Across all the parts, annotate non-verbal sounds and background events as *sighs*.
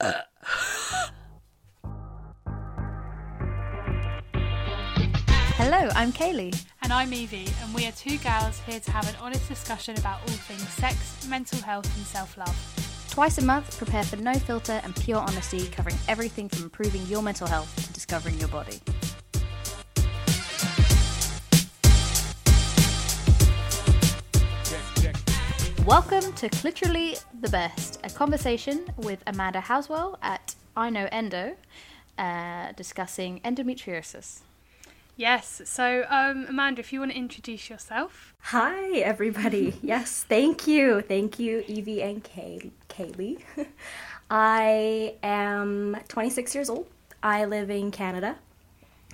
Hello, I'm Kaylee. And I'm Evie, and we are two gals here to have an honest discussion about all things sex, mental health, and self love. Twice a month, prepare for no filter and pure honesty, covering everything from improving your mental health to discovering your body. Welcome to Literally the Best, a conversation with Amanda Housewell at I Know Endo, uh, discussing endometriosis. Yes, so um, Amanda, if you want to introduce yourself. Hi, everybody. *laughs* yes, thank you. Thank you, Evie and Kay- Kaylee. *laughs* I am 26 years old. I live in Canada,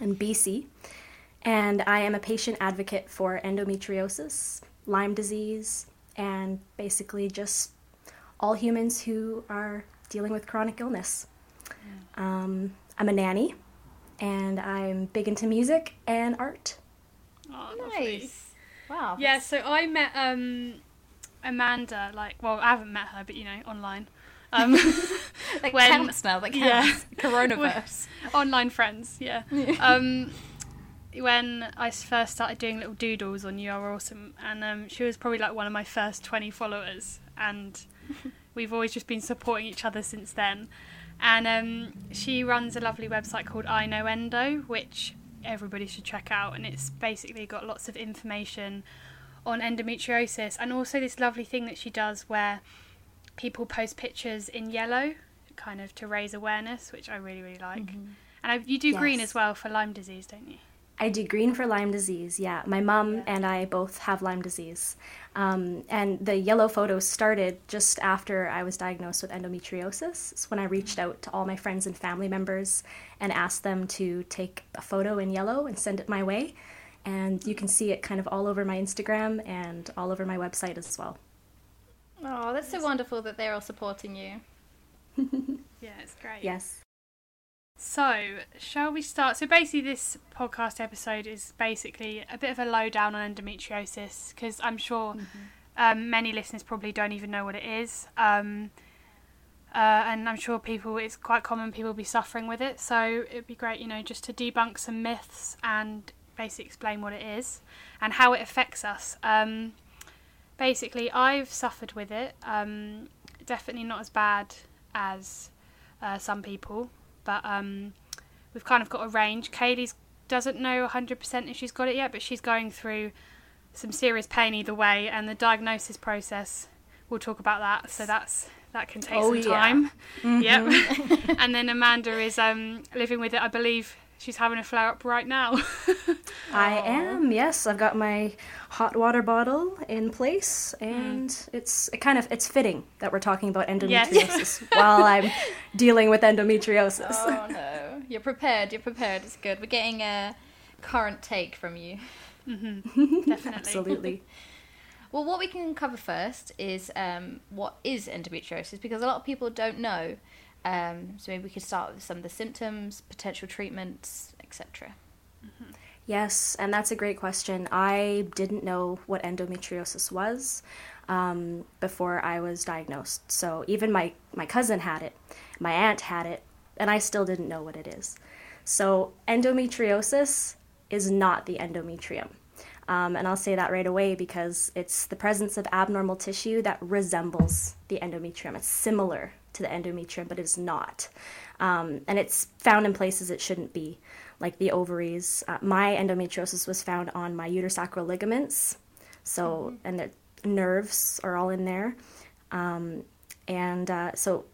in BC, and I am a patient advocate for endometriosis, Lyme disease, and basically just all humans who are dealing with chronic illness. Um, I'm a nanny, and I'm big into music and art. Oh, Nice. Wow. Yeah, so I met um, Amanda, like, well, I haven't met her, but you know, online. Um, *laughs* That *laughs* when- counts now. That yeah. *laughs* Coronavirus. online friends, yeah. um, when I first started doing little doodles on You Are Awesome, and um, she was probably like one of my first 20 followers, and *laughs* we've always just been supporting each other since then. And um, she runs a lovely website called I Know Endo, which everybody should check out, and it's basically got lots of information on endometriosis, and also this lovely thing that she does where people post pictures in yellow, kind of to raise awareness, which I really really like. And I, you do green as well for Lyme disease, don't you? I do green for Lyme disease, yeah. My mom and I both have Lyme disease. Um, and the yellow photos started just after I was diagnosed with endometriosis. It's when I reached out to all my friends and family members and asked them to take a photo in yellow and send it my way. And you can see it kind of all over my Instagram and all over my website as well. Oh, that's so wonderful that they're all supporting you. *laughs* Yeah, it's great. Yes. So, shall we start? So, basically, this podcast episode is basically a bit of a lowdown on endometriosis because I'm sure um, many listeners probably don't even know what it is. Um, uh, and I'm sure people, it's quite common people be suffering with it. So, it'd be great, you know, just to debunk some myths and basically explain what it is and how it affects us. Um, basically, I've suffered with it. Um, definitely not as bad as uh, some people, but um, we've kind of got a range. Kaylee's doesn't know 100% if she's got it yet, but she's going through some serious pain either way, and the diagnosis process. We'll talk about that. So that's that can take Oh, some yeah. time. *laughs* Yep. *laughs* and then Amanda is um, living with it. I believe she's having a flare up right now. *laughs* I am, yes. I've got my hot water bottle in place, and it's it kind of it's fitting that we're talking about Yes. endometriosis while I'm *laughs* dealing with endometriosis. Oh no, you're prepared. You're prepared. It's good. We're getting a current take from you. *laughs* Definitely. Absolutely. Well, what we can cover first is um, what is endometriosis because a lot of people don't know. Um, so maybe we could start with some of the symptoms, potential treatments, etc. Yes, and that's a great question. I didn't know what endometriosis was um, before I was diagnosed. So even my, my cousin had it, my aunt had it, and I still didn't know what it is. So endometriosis is not the endometrium. Um, and I'll say that right away because it's the presence of abnormal tissue that resembles the endometrium. It's similar to the endometrium, but it's not. Um, and it's found in places it shouldn't be, like the ovaries. Uh, my endometriosis was found on my uterosacral ligaments, so and the nerves are all in there. Um, and uh, so,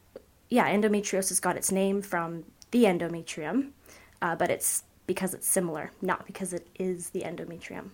yeah, endometriosis got its name from the endometrium, uh, but it's because it's similar, not because it is the endometrium.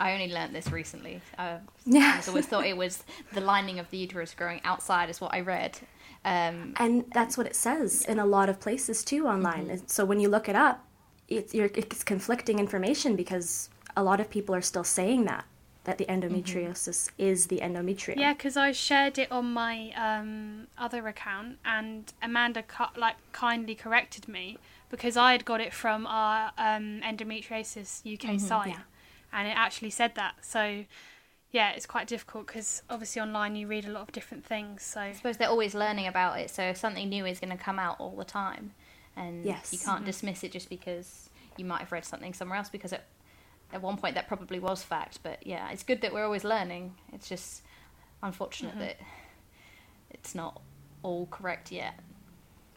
I only learnt this recently. Uh, Yeah. *laughs* I always thought it was the lining of the uterus growing outside, is what I read. Um, And that's what it says in a lot of places too online. And So when you look it up, it's, you're, it's conflicting information because a lot of people are still saying that that the endometriosis is the endometrium. Yeah, because I shared it on my um, other account, and Amanda cu- like kindly corrected me because I had got it from our um, endometriosis UK site, yeah. And it actually said that. So, yeah, it's quite difficult because obviously online you read a lot of different things. So I suppose they're always learning about it, so something new is going to come out all the time, and Yes. you can't Mhm. dismiss it just because you might have read something somewhere else because it, at one point that probably was fact. But yeah, it's good that we're always learning. It's just unfortunate Mhm. that it's not all correct yet.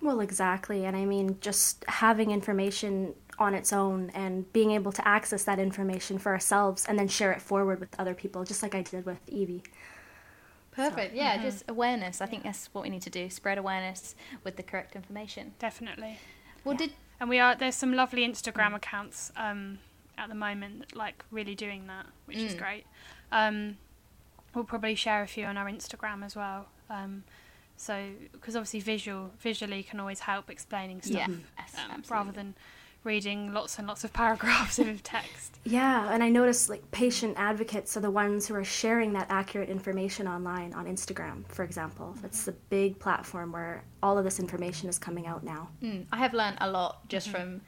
Well, exactly. And I mean, just having information on its own and being able to access that information for ourselves and then share it forward with other people, just like I did with Evie. Perfect. Yeah, Mhm. just awareness. I think that's what we need to do: spread awareness with the correct information. definitely. Well, Yeah. did And we are there's some lovely Instagram accounts um, at the moment like really doing that, which is Mm. great. Um, we'll probably share a few on our Instagram as well. Um, so because obviously visual visually can always help explaining stuff yeah, um, rather than reading lots and lots of *laughs* paragraphs of text. Yeah, and I noticed like patient advocates are the ones who are sharing that accurate information online on Instagram, for example. That's the big platform where all of this information is coming out now. Mm, I have learned a lot just from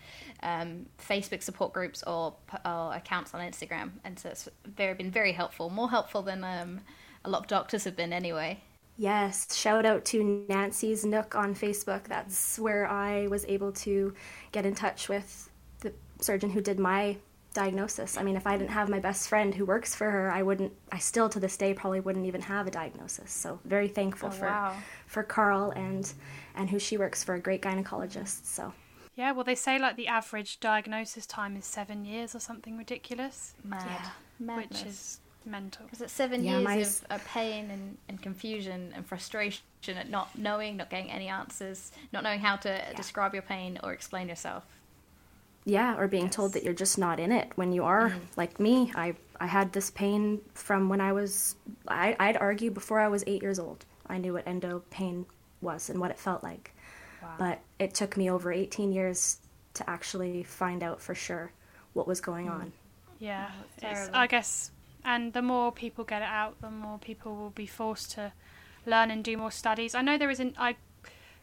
um, Facebook support groups or, or accounts on Instagram, and so it's very been very helpful. More helpful than um, a lot of doctors have been, anyway. Yes, shout out to Nancy's Nook on Facebook. That's where I was able to get in touch with the surgeon who did my diagnosis. I mean, if I didn't have my best friend who works for her, I wouldn't I still to this day probably wouldn't even have a diagnosis. So, very thankful Oh, for wow. for Carl and and who she works for, a great gynecologist. So, Yeah, well they say like the average diagnosis time is seven years or something ridiculous, Mad, Yeah. madness. which is mental. Because it's seven Yeah, years mine's- of, of pain and, and confusion and frustration at not knowing, not getting any answers, not knowing how to describe your pain or explain yourself. yeah, or being told that you're just not in it when you are mm. like me. I I had this pain from when I was I I'd argue before I was 8 years old. I knew what endo pain was and what it felt like. Wow. But it took me over 18 years to actually find out for sure what was going mm. on. Yeah, Oh, it's it's, terrible. I guess, and the more people get it out, the more people will be forced to learn and do more studies. I know there isn't. I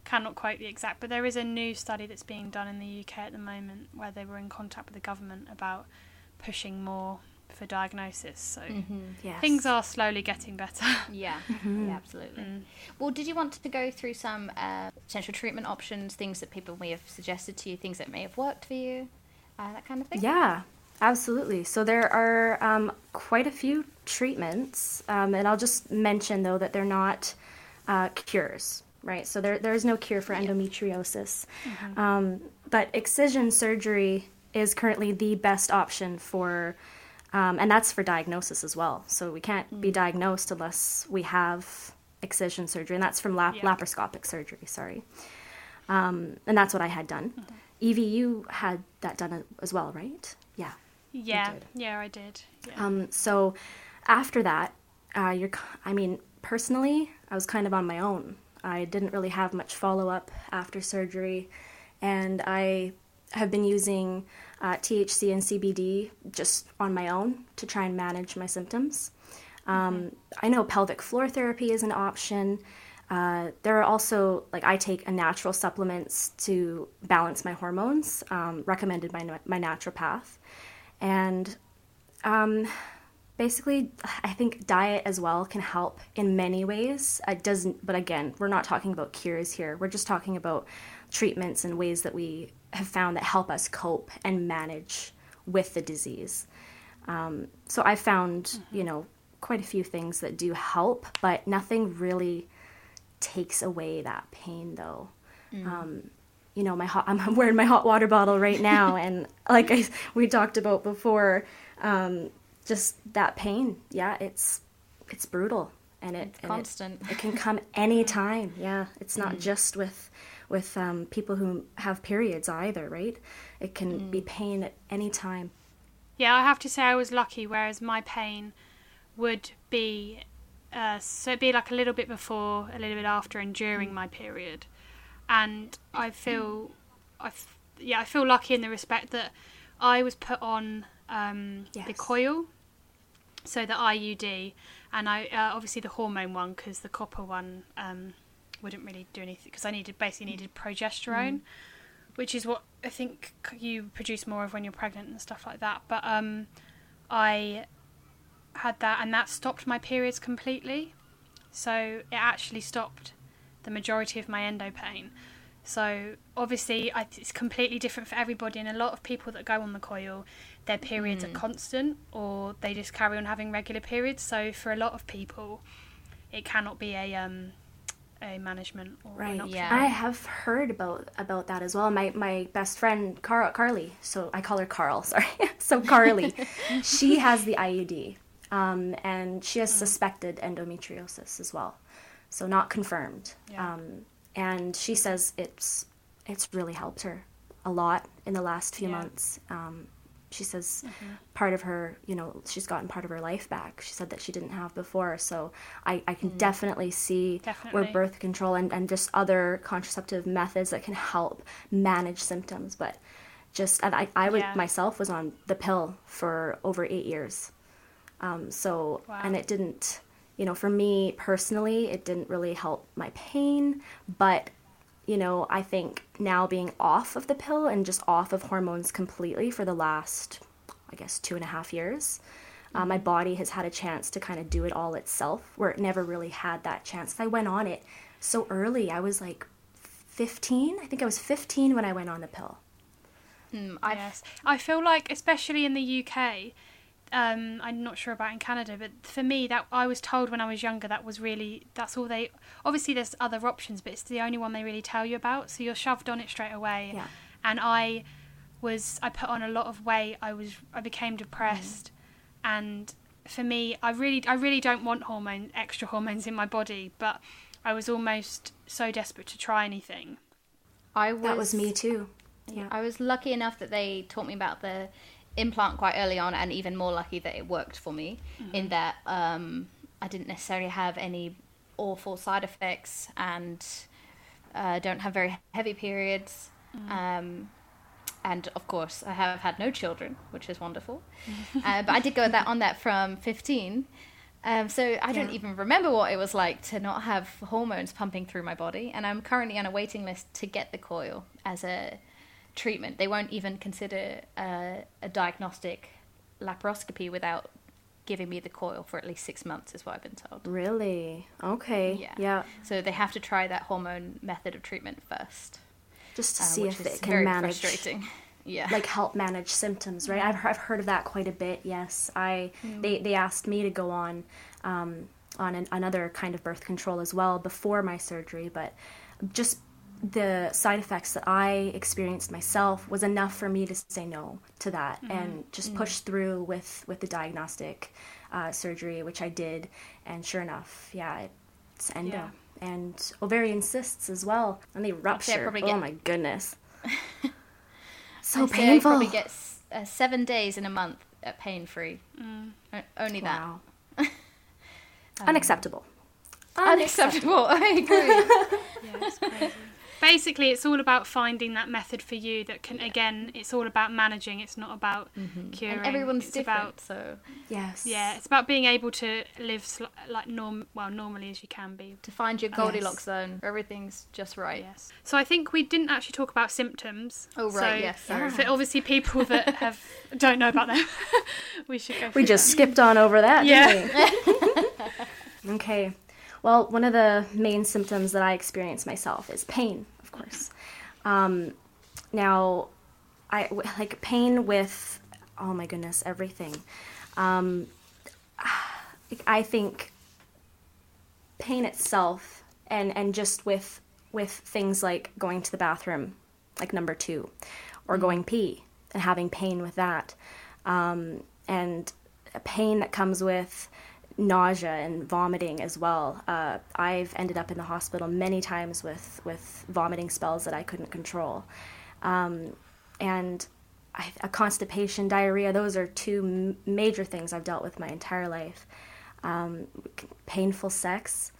cannot quote the exact, but there is a new study that's being done in the UK at the moment where they were in contact with the government about pushing more for diagnosis. So Mm-hmm. Yes. things are slowly getting better. Yeah, Mhm. *laughs* yeah, absolutely. Mm. Well, did you want to go through some uh, potential treatment options, things that people may have suggested to you, things that may have worked for you, uh, that kind of thing? Yeah, absolutely. So there are um, quite a few treatments, um, and I'll just mention though that they're not uh, cures, right? So there there is no cure for endometriosis, um, but excision surgery is currently the best option for. Um, and that's for diagnosis as well. So we can't be diagnosed unless we have excision surgery, and that's from lap- Yeah. laparoscopic surgery. Sorry, um, and that's what I had done. Evie, you had that done as well, right? Yeah. Yeah, yeah, I did. Yeah. Um, so after that, uh, you're. I mean, personally, I was kind of on my own. I didn't really have much follow up after surgery, and I have been using uh, THC and CBD just on my own to try and manage my symptoms. Um, I know pelvic floor therapy is an option. Uh, there are also like I take a natural supplements to balance my hormones, um, recommended by my naturopath, and um, basically, I think diet as well can help in many ways. It doesn't, but again, we're not talking about cures here. We're just talking about treatments and ways that we have found that help us cope and manage with the disease. Um, so I found, you know, quite a few things that do help, but nothing really takes away that pain, though. Um, you know, my hot, I'm *laughs* wearing my hot water bottle right now, *laughs* and like I, we talked about before, um, just that pain. Yeah, it's it's brutal, and it It's and it- constant. It, can come anytime. Yeah, it's not just with with um, people who have periods either, right? It can be pain at any time. Yeah, I have to say I was lucky. Whereas my pain would be, uh, so it'd be like a little bit before, a little bit after, and during my period, and I feel, I f- yeah, I feel lucky in the respect that I was put on um, the coil, so the IUD, and I uh, obviously the hormone one because the copper one um, wouldn't really do anything because I needed basically needed progesterone which is what I think you produce more of when you're pregnant and stuff like that. But um, I had that, and that stopped my periods completely. So it actually stopped the majority of my endo pain. So obviously, I, it's completely different for everybody, and a lot of people that go on the coil, their periods Mm. are constant, or they just carry on having regular periods. So for a lot of people, it cannot be a um, a management or Right. an. Yeah. I have heard about about that as well. My my best friend Car- Carly, so I call her Carl. *laughs* Sorry, so Carly, *laughs* she has the IUD, um, and she has suspected endometriosis as well, so not confirmed. Yeah. Um, and she says it's it's really helped her a lot in the last few Yeah. months. Um, she says part of her, you know, she's gotten part of her life back. She said that she didn't have before. So I, I can definitely see Definitely. where birth control and, and just other contraceptive methods that can help manage symptoms. But just, and I, I would, Yeah. myself was on the pill for over eight years. Um, so, Wow. and it didn't, you know, for me personally, it didn't really help my pain. But, you know, I think now being off of the pill and just off of hormones completely for the last, I guess, two and a half years, uh, my body has had a chance to kind of do it all itself, where it never really had that chance. I went on it so early. I was like 15. I think I was 15 when I went on the pill. Mm, I've, Yes, I feel like, especially in the UK, um, I'm not sure about in Canada, but for me, that I was told when I was younger that was really that's all they. Obviously, there's other options, but it's the only one they really tell you about. So you're shoved on it straight away. Yeah. And I was I put on a lot of weight. I was I became depressed, and for me, I really I really don't want hormone extra hormones in my body, but I was almost so desperate to try anything. I was, That was me too. Yeah. I was lucky enough that they taught me about the implant quite early on, and even more lucky that it worked for me. In that um, I didn't necessarily have any awful side effects, and uh, don't have very heavy periods. Um, and of course, I have had no children, which is wonderful. uh, but I did go that on that from 15. Um, so I don't even remember what it was like to not have hormones pumping through my body. And I'm currently on a waiting list to get the coil as a treatment. They won't even consider uh, a diagnostic laparoscopy without giving me the coil for at least six months, is what I've been told. Really? Okay. Yeah. Yeah. So they have to try that hormone method of treatment first, Just to uh, see if it can very manage, frustrating. *laughs* Yeah. like help manage symptoms, right? I've, I've heard of that quite a bit. Yes, I they they asked me to go on um, on an, another kind of birth control as well before my surgery, but just the side effects that I experienced myself was enough for me to say no to that and just push through with with the diagnostic uh, surgery, which I did, and sure enough, yeah, it's endo. Yeah. And ovarian cysts as well, and they rupture. probably oh get- my goodness, *laughs* so I'd I painful. probably get s- uh, seven days in a month at pain free. O- Only that. Wow. *laughs* Unacceptable. Unacceptable. *laughs* I agree. Yeah, it's crazy. Basically, it's all about finding that method for you that can, again, it's all about managing. It's not about mm-hmm. curing. and everyone's it's different, About, so Yes. yeah, it's about being able to live sl- like norm, well, normally as you can be. to find your Yes. Goldilocks zone, where everything's just right. Yes. So I think we didn't actually talk about symptoms. Oh, right, So yes, sorry. For obviously people that *laughs* have don't know about them, *laughs* we should go. We through just skipped on over that, Yeah. didn't we? *laughs* okay. Well, one of the main symptoms that I experience myself is pain, of course. Um, now, I like pain with, oh my goodness, everything. Um, I think pain itself, and and just with with things like going to the bathroom, like number two, or going pee and having pain with that, um, and a pain that comes with nausea and vomiting as well. Uh, I've ended up in the hospital many times with with vomiting spells that I couldn't control, um, and I, a constipation, diarrhea. Those are two m- major things I've dealt with my entire life. Um, painful sex,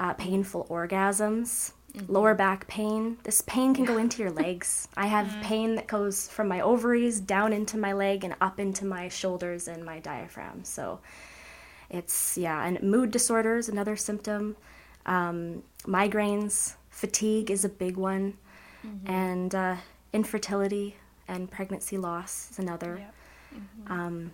uh, painful orgasms, lower back pain. This pain can go into your legs. *laughs* I have pain that goes from my ovaries down into my leg and up into my shoulders and my diaphragm. So it's, yeah, and mood disorders, another symptom. Um, migraines, fatigue is a big one. And uh, infertility and pregnancy loss is another. Yeah. Um,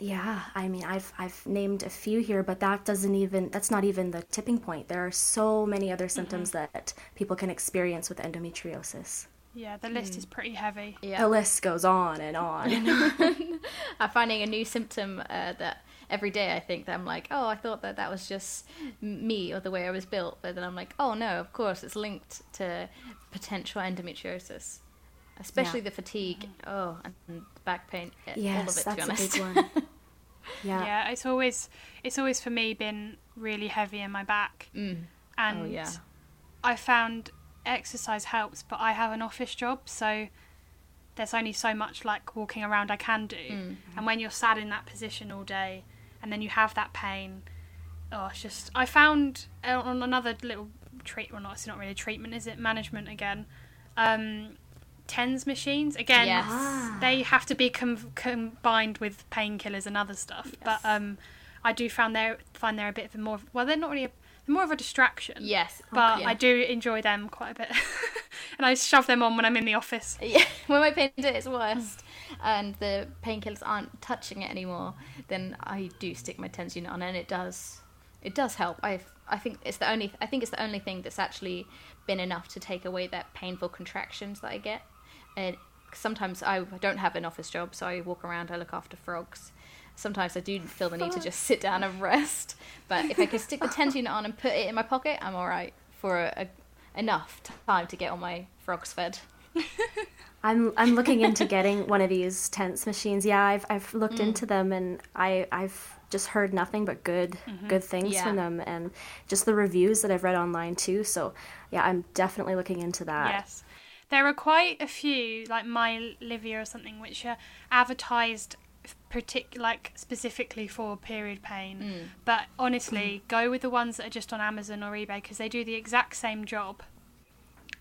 Yeah, I mean, I've I've named a few here, but that doesn't even that's not even the tipping point. There are so many other symptoms that people can experience with endometriosis. Yeah, the list is pretty heavy. Yeah. The list goes on and on. *laughs* *laughs* I'm finding a new symptom uh, that every day I think that I'm like, oh, I thought that that was just me or the way I was built, but then I'm like, oh no, of course it's linked to potential endometriosis, especially the fatigue. Oh, and back pain. yeah, all of yes, it. To that's be a big one. *laughs* Yeah. Yeah, it's always it's always for me been really heavy in my back, Mm. and Oh yeah. I found exercise helps, but I have an office job, so there's only so much like walking around I can do. Mm. And when you're sat in that position all day, and then you have that pain, oh, it's just I found uh, on another little treat. Well, not it's not really a treatment, is it? Management again. Um, TENS machines again. Yes. Ah. They have to be com- combined with painkillers and other stuff, but um, I do find they're find they're a bit of a more well, they're not really a, they're more of a distraction. Yes, But Yeah. I do enjoy them quite a bit. *laughs* and I shove them on when I'm in the office. Yeah, *laughs* when my pain's at its worst and the painkillers aren't touching it anymore, then I do stick my TENS unit on, and it does, it does help. I I think it's the only I think it's the only thing that's actually been enough to take away that painful contractions that I get. And sometimes I don't have an office job, so I walk around, I look after frogs. Sometimes I do feel the need to just sit down and rest. But if I could stick the TENS unit on and put it in my pocket, I'm all right for a, a, enough time to get all my frogs fed. I'm I'm looking into getting one of these TENS machines. Yeah, I've I've Mm. looked into them and I I've just heard nothing but good good things Mm-hmm. Yeah. from them and just the reviews that I've read online too. So yeah, I'm definitely looking into that. Yes. There are quite a few, like My Livia or something, which are advertised partic- like specifically for period pain. Mm. But honestly, go with the ones that are just on Amazon or eBay because they do the exact same job.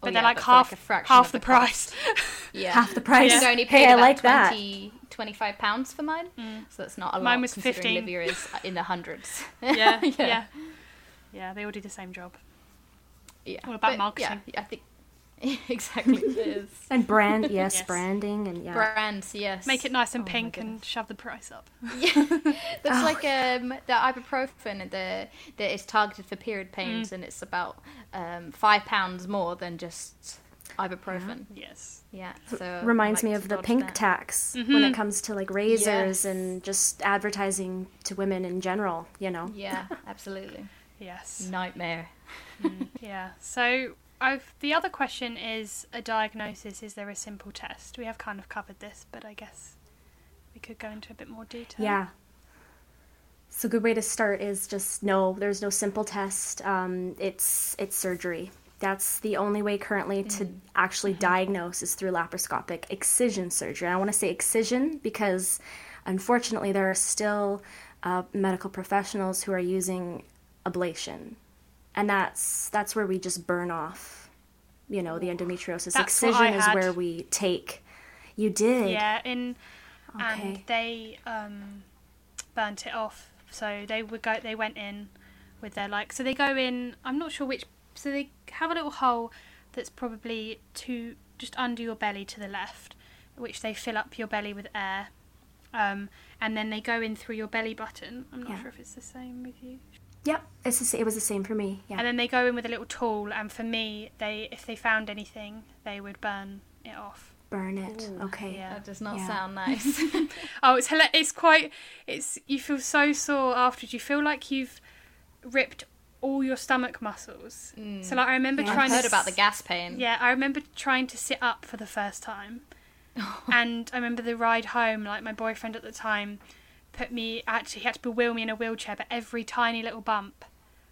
Oh, but Oh, they're yeah, like but half like, a fraction half of the, the price. *laughs* Yeah. Half the price. I think I only Hey, paid I about like that. 20, 25 pounds for mine. Mm. So that's not a lot. Mine was 15. Livia is *laughs* in the hundreds. *laughs* yeah, yeah, yeah, They all do the same job. yeah. All about But, marketing. Yeah, I think *laughs* exactly it is. *laughs* And brand, *laughs* yes, Yes. branding and yeah. Brands, yes. Make it nice and Oh pink and shove the price up. That's Oh, like um, the ibuprofen the that is targeted for period pains, Mm. and it's about um, five pounds more than just ibuprofen. Yes. Yeah, so Reminds like me of the pink that. tax when Mhm. it comes to like razors Yes. and just advertising to women in general, you know. Yeah, absolutely. Yes. Nightmare. Mm, yeah. So I've the other question is a diagnosis. Is there a simple test? We have kind of covered this, but I guess we could go into a bit more detail. Yeah. So a good way to start is just no. There's no simple test. Um, it's it's surgery. That's the only way currently to actually diagnose is through laparoscopic excision surgery. And I want to say excision because, unfortunately, there are still uh, medical professionals who are using ablation, and that's that's where we just burn off, you know, the endometriosis. That's excision is where we take. You did. Yeah. In and they um, burnt it off. So they would go. They went in with their like. So they go in. I'm not sure which. So they have a little hole that's probably to just under your belly to the left, which they fill up your belly with air. Um, and then they go in through your belly button. I'm not Yeah. sure if it's the same with you. Yep. It's the, it was the same for me. Yeah. And then they go in with a little tool, and for me, they if they found anything, they would burn it off. Burn it. Ooh, okay. yeah. That does not Yeah. sound *laughs* nice. *laughs* Oh, it's hila- it's quite it's you feel so sore afterwards. You feel like you've ripped all your stomach muscles. Mm. So like I remember Yeah. I've trying heard to about the gas pain. Yeah, I remember trying to sit up for the first time. *laughs* and I remember the ride home, like my boyfriend at the time put me actually he had to wheel me in a wheelchair, but every tiny little bump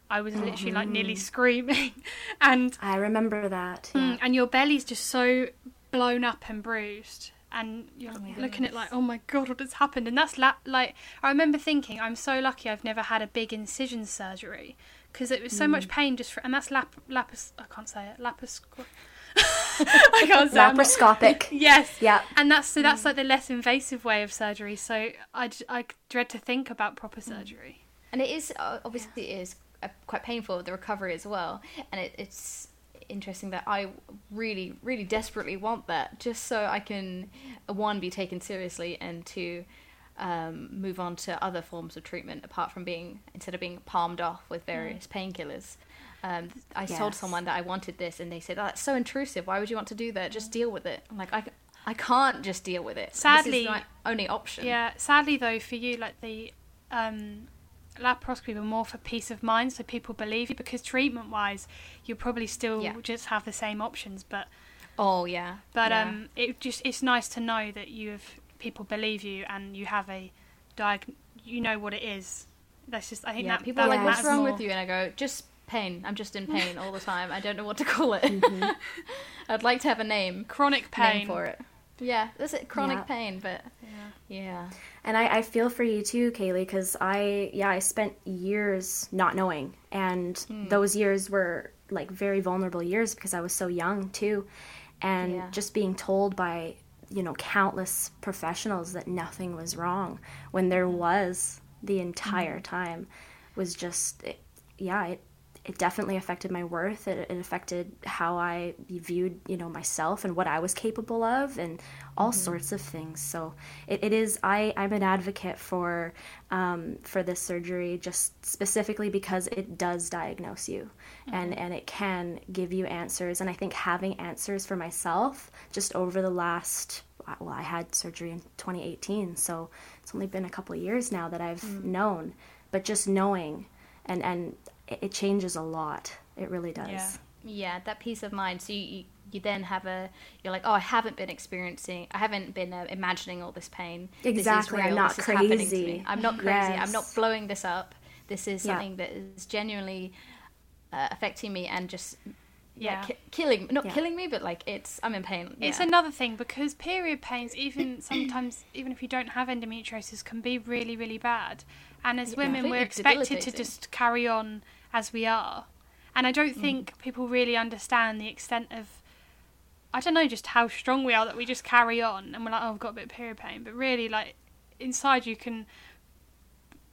I was literally like nearly screaming. *laughs* and I remember that. Yeah. Mm, and your belly's just so blown up and bruised and you're my looking at like oh my god what has happened and that's la- like i remember thinking i'm so lucky i've never had a big incision surgery because it was so Mm. much pain just for and that's lap lapis i can't say it lapis *laughs* i can't say it, I'm Laparoscopic. *laughs* yes. Yeah. and that's so that's like the less invasive way of surgery. So I, I dread to think about proper surgery. And it is uh, obviously it is uh, quite painful the recovery as well, and it, it's interesting that I really, really desperately want that just so I can uh, one be taken seriously and two um, move on to other forms of treatment apart from being instead of being palmed off with various painkillers. Um, I told someone that I wanted this, and they said, "Oh, that's so intrusive. Why would you want to do that? Just deal with it." I'm like, I, I can't just deal with it. this Sadly- is my only option. Yeah, sadly though, for you, like the um, laparoscopy were more for peace of mind, so people believe you. Because treatment-wise, you probably still Yeah. just have the same options, but Oh yeah. but yeah. um, it just it's nice to know that you have people believe you and you have a diag, you know what it is. That's just I think yeah. that People are that like, "What's wrong more. with you?" And I go, "Just pain. I'm just in *laughs* pain all the time. I don't know what to call it. Mm-hmm. *laughs* I'd like to have a name, Chronic name pain for it. Yeah, that's it. Chronic Yeah. pain, but Yeah. yeah, And I, I feel for you too, Kaylee, because I, yeah, I spent years not knowing. And Hmm. those years were like very vulnerable years because I was so young too. And Yeah. just being told by, you know, countless professionals that nothing was wrong when there Hmm. was the entire time was just, it, yeah, it, it definitely affected my worth. It, it affected how I viewed, you know, myself and what I was capable of, and all mm-hmm. sorts of things. So it, it is. I I'm an advocate for um, for this surgery, just specifically because it does diagnose you, and mm-hmm. and it can give you answers. And I think having answers for myself, just over the last well, I had surgery in 2018, so it's only been a couple of years now that I've mm. known. But just knowing, and and it, it changes a lot. It really does. Yeah. yeah, that peace of mind. So you, you, you then have a, you're like, oh, I haven't been experiencing, I haven't been uh, imagining all this pain. Exactly, This is I'm not this is happening to crazy. me. I'm not crazy. I'm not blowing this up. This is Yeah. something that is genuinely uh, affecting me and just yeah, Yeah. ki- killing, not Yeah. killing me, but like it's, I'm in pain. It's another thing because period pains, even *clears throat* sometimes, even if you don't have endometriosis, can be really, really bad. And as Yeah, women, we're expected to just carry on as we are. And I Mm. don't think people really understand the extent of, I don't know, just how strong we are that we just carry on and we're like, oh, I've got a bit of period pain. But really, like, inside you can,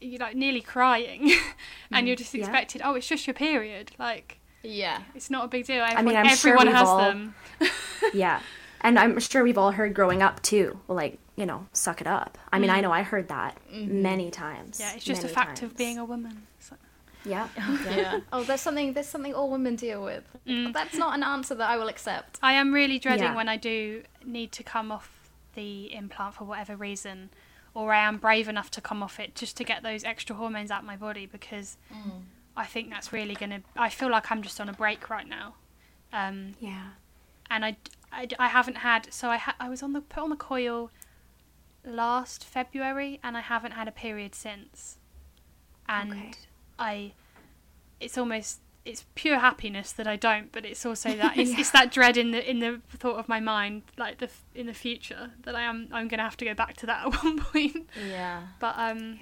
you're like nearly crying *laughs* and you're just Yeah. expected, oh, it's just your period. Like, yeah. it's not a big deal. mean, Everyone, I'm sure everyone we've has all- them. *laughs* yeah and i'm sure we've all heard growing up too like you know suck it up i mean i know i heard that many times Mm. Yeah, it's just a fact of being a woman. Like- *laughs* yeah yeah. Oh, there's something, there's something all women deal with. Mm. That's not an answer that I will accept. I am really dreading Yeah. when I do need to come off the implant for whatever reason, or I am brave enough to come off it just to get those extra hormones out my body because I think that's really going to. I feel like I'm just on a break right now. Um, yeah and I, I, I haven't had so I ha- I was on the put on the coil last February and I haven't had a period since and Okay. I it's almost it's pure happiness that I don't but it's also that *laughs* it's, Yeah. it's that dread in the in the thought of my mind like the in the future that I am I'm going to have to go back to that *laughs* at one point Yeah. but um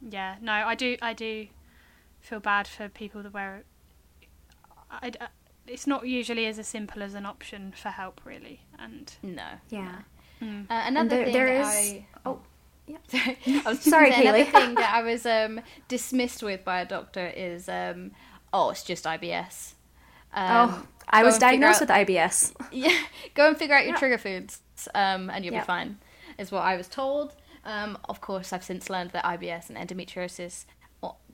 yeah no I do I do feel bad for people that wear I, I- it's not usually as simple as an option for help really and No. yeah mm, Uh, another there- thing there that is- I oh, yeah. *laughs* Sorry, *laughs* I was just Sorry, gonna Another thing that I *laughs* was um, dismissed with by a doctor is, um, oh, it's just IBS. Um, oh i was diagnosed out- with ibs Yeah, go and figure out your Yeah. trigger foods, um, and you'll Yeah. be fine. Is what I was told. Um, of course, I've since learned that IBS and endometriosis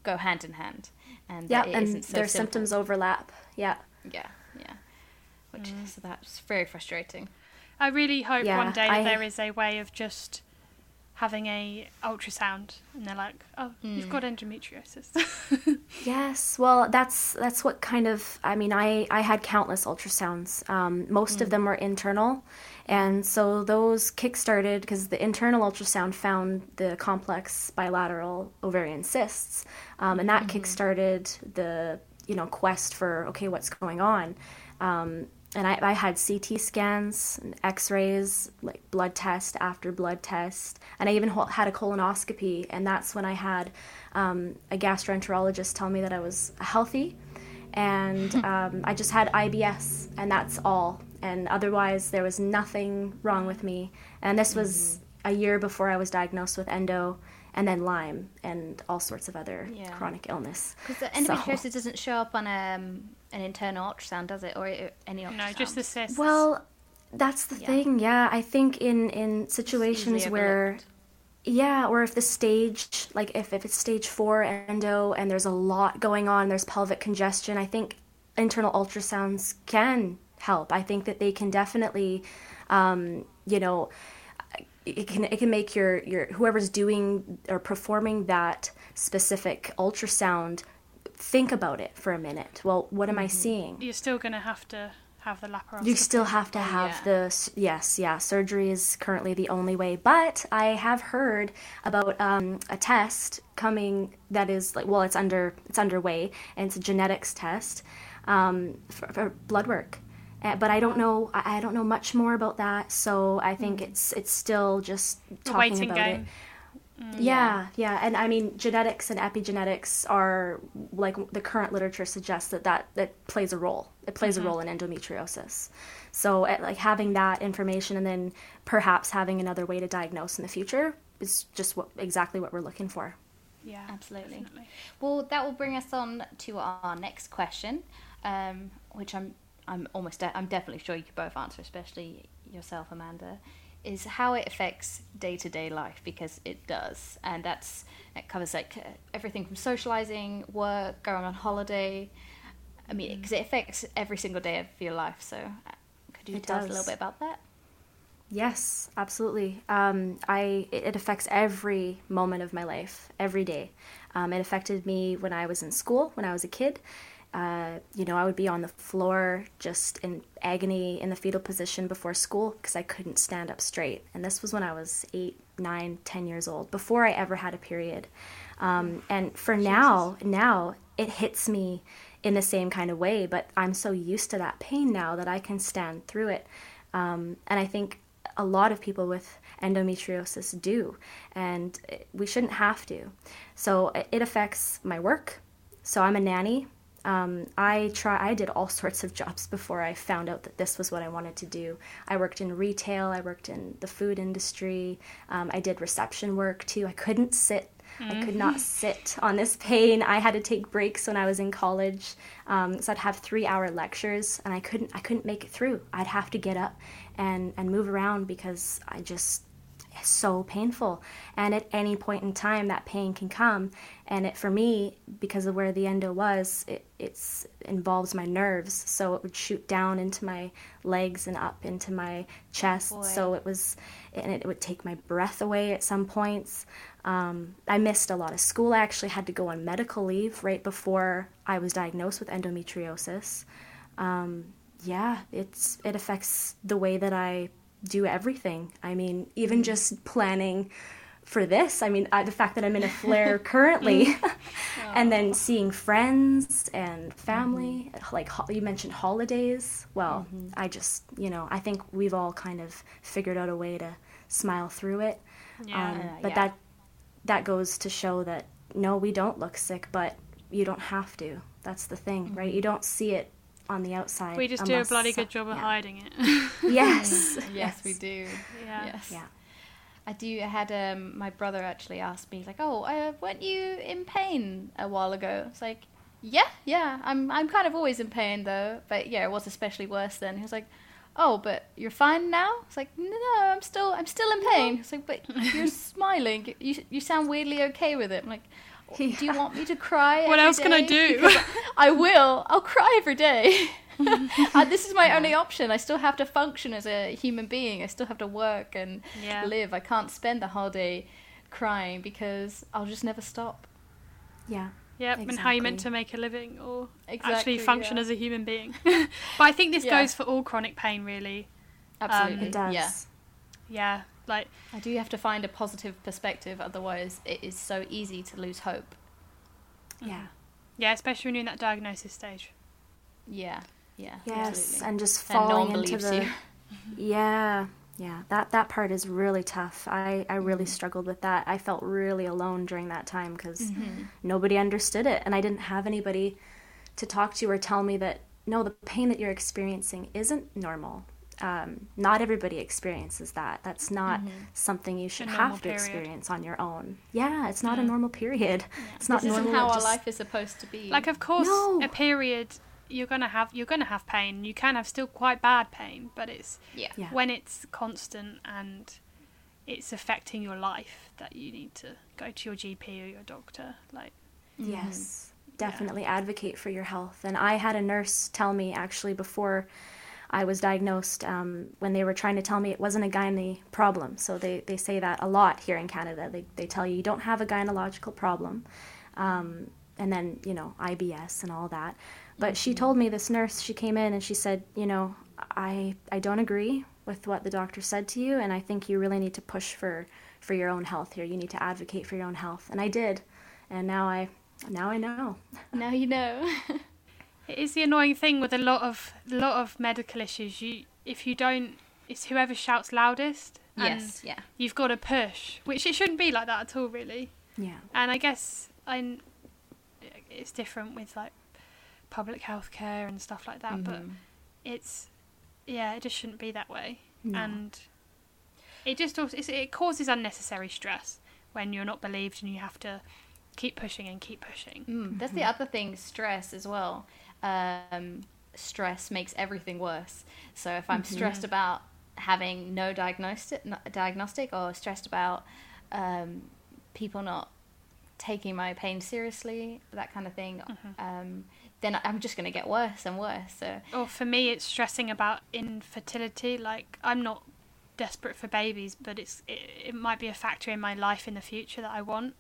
go hand in hand, and yeah that it and isn't so their simple. symptoms overlap yeah Yeah, yeah. Which so that's very frustrating. I really hope Yeah, one day that I- there is a way of just having a ultrasound and they're like oh you've got endometriosis *laughs* Yes, well, that's that's what kind of. I mean, I I had countless ultrasounds. Um, most of them were internal, and so those kickstarted because the internal ultrasound found the complex bilateral ovarian cysts, um, and that kickstarted the you know quest for okay, what's going on. Um, and I, I had CT scans, and X-rays, like blood test after blood test, and I even ho- had a colonoscopy. And that's when I had um, a gastroenterologist tell me that I was healthy, and *laughs* um, I just had IBS, and that's all. And otherwise, there was nothing wrong with me. And this was a year before I was diagnosed with endo, and then Lyme, and all sorts of other Yeah. chronic illness. Because the So- endometriosis doesn't show up on um, an internal ultrasound, does it, or any ultrasound? no just the cysts Well, that's the Yeah. thing. Yeah, I think in in situations where overlooked. Yeah, or if the stage, like if, if it's stage four endo and there's a lot going on, there's pelvic congestion, I think internal ultrasounds can help. I think that they can definitely, um, you know, it can it can make your your whoever's doing or performing that specific ultrasound think about it for a minute. Well, what am I seeing? You're still going to have to have the laparoscopy. You still have to have yeah. the yes, yeah. Surgery is currently the only way, but I have heard about um, a test coming that is like well, it's under it's underway, and it's a genetics test um, for, for blood work. Uh, but I don't know. I, I don't know much more about that, so I think it's it's still just talking about game. it. Yeah, yeah, and I mean genetics and epigenetics are like the current literature suggests that that, that plays a role. It plays a role in endometriosis. So like having that information and then perhaps having another way to diagnose in the future is just what exactly what we're looking for. Yeah, Absolutely. definitely. Well, that will bring us on to our next question, um, which I'm I'm almost de- I'm definitely sure you could both answer, especially yourself, Amanda. Is how it affects day to day life because it does, and that's it covers like everything from socializing, work, going on holiday. I mean, because it affects every single day of your life. So, uh, could you It tell us a little bit about that? Yes, absolutely. Um, I it it affects every moment of my life, every day. Um, it affected me when I was in school, when I was a kid. Uh, you know, I would be on the floor just in agony in the fetal position before school because I couldn't stand up straight. And this was when I was eight, nine, ten years old, before I ever had a period. Um, and for now, now it hits me in the same kind of way, but I'm so used to that pain now that I can stand through it. Um, and I think a lot of people with endometriosis do, and we shouldn't have to. So it affects my work. So I'm a nanny. Um, I try. I did all sorts of jobs before I found out that this was what I wanted to do. I worked in retail. I worked in the food industry. Um, I did reception work too. I couldn't sit. I could not sit *laughs* on this pain. I had to take breaks when I was in college, um, so I'd have three-hour lectures, and I couldn't. I couldn't make it through. I'd have to get up and and move around because I just so painful. And at any point in time that pain can come. And it for me because of where the endo was it it's involves my nerves. So it would shoot down into my legs and up into my chest. Boy. so it was and it would take my breath away at some points. Um, i missed a lot of school. I actually had to go on medical leave right before i was diagnosed with endometriosis. Um, yeah, it's it affects the way that I do everything. I mean, even mm. just planning for this. I mean, I, the fact that I'm in a flare *laughs* currently, mm. *laughs* and then seeing friends and family, mm-hmm. like ho- you mentioned holidays. Well, mm-hmm. I just you know I think we've all kind of figured out a way to smile through it. Yeah. Um, but yeah. that that goes to show that no, we don't look sick, but you don't have to. That's the thing, right? Mm-hmm. You don't see it on the outside. we just do a bloody good job of yeah. hiding it. *laughs* Yes. Yes, we do. yeah. Yes. Yeah. I do. I had um, my brother actually asked me like, "Oh, uh, weren't you in pain a while ago?" It's like, "Yeah, yeah. I'm I'm kind of always in pain though, but yeah, it was especially worse then." He was like, "Oh, but you're fine now?" It's like, "No, no, I'm still I'm still in pain." It's like, "But you're *laughs* smiling. You you sound weirdly okay with it." I'm like. Do you want me to cry? *laughs* What every else can I do? *laughs* Because I will. I'll cry every day. and *laughs* uh, this is my only option. I still have to function as a human being. I still have to work and Yeah. live. I can't spend the whole day crying because I'll just never stop. Yeah. Yep, and how you meant to make a living or Exactly, actually function yeah. as a human being. but I think this Yeah. goes for all chronic pain, really. Absolutely. It does. Yeah. Yeah, like I do have to find a positive perspective, otherwise, it is so easy to lose hope. Yeah. yeah, especially when you're in that diagnosis stage. Yeah. Yeah. Yes, absolutely. and just And falling one into the you. *laughs* Yeah. Yeah. That that part is really tough. I I really Mhm. struggled with that. I felt really alone during that time cuz Mhm. nobody understood it and I didn't have anybody to talk to or tell me that no, the pain that you're experiencing isn't normal. Um, not everybody experiences that. That's not Mhm. something you should have to period. experience on your own. Yeah, it's not a normal period. *laughs* It's not this normal. isn't how it our life is supposed to be. Like of course No. a period you're gonna have you're gonna have pain. You can have still quite bad pain, but it's yeah. Yeah. when it's constant and it's affecting your life that you need to go to your GP or your doctor. Like, Yes, definitely advocate for your health. And I had a nurse tell me actually before I was diagnosed um, when they were trying to tell me it wasn't a gynae problem. So they, they say that a lot here in Canada. They, they tell you you don't have a gynecological problem. Um, and then, you know, IBS and all that. But she told me, this nurse, she came in and she said, you know, I, I don't agree with what the doctor said to you. And I think you really need to push for, for your own health here. You need to advocate for your own health. And I did. And now I, now I know. Now you know. *laughs* it is the annoying thing with a lot of lot of medical issues. You if you don't, it's whoever shouts loudest. Yes. Yeah. You've got to push, which it shouldn't be like that at all, really. Yeah. And I guess I, it's different with like public health care and stuff like that, but Mhm. it's yeah, it just shouldn't be that way. No. And it just also it causes unnecessary stress when you're not believed and you have to keep pushing and keep pushing. Mm, that's the other thing, stress as well. Um, stress makes everything worse. So if I'm stressed about having no diagnostic, no, diagnostic or stressed about um, people not taking my pain seriously, that kind of thing, um, then I'm just going to get worse and worse. So Or for me, it's stressing about infertility. Like I'm not desperate for babies, but it's it, it might be a factor in my life in the future that I want,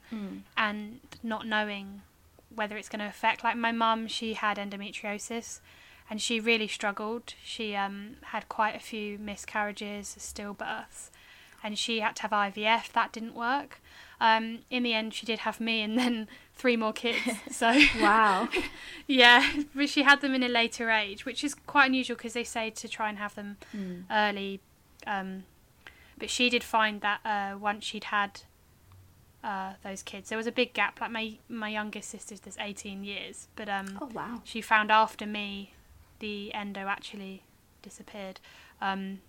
and not knowing whether it's going to affect. Like my mum, she had endometriosis, and she really struggled. She um, had quite a few miscarriages, stillbirths, and she had to have IVF. That didn't work. Um, in the end, she did have me, and then *laughs* three more kids. *laughs* So Wow. *laughs* yeah, but she had them in a later age, which is quite unusual because they say to try and have them early. Um, but she did find that uh, once she'd had uh, those kids, there was a big gap. Like my my youngest sister's, there's 18 years, but um, Oh, wow. she found after me, the endo actually disappeared. Um,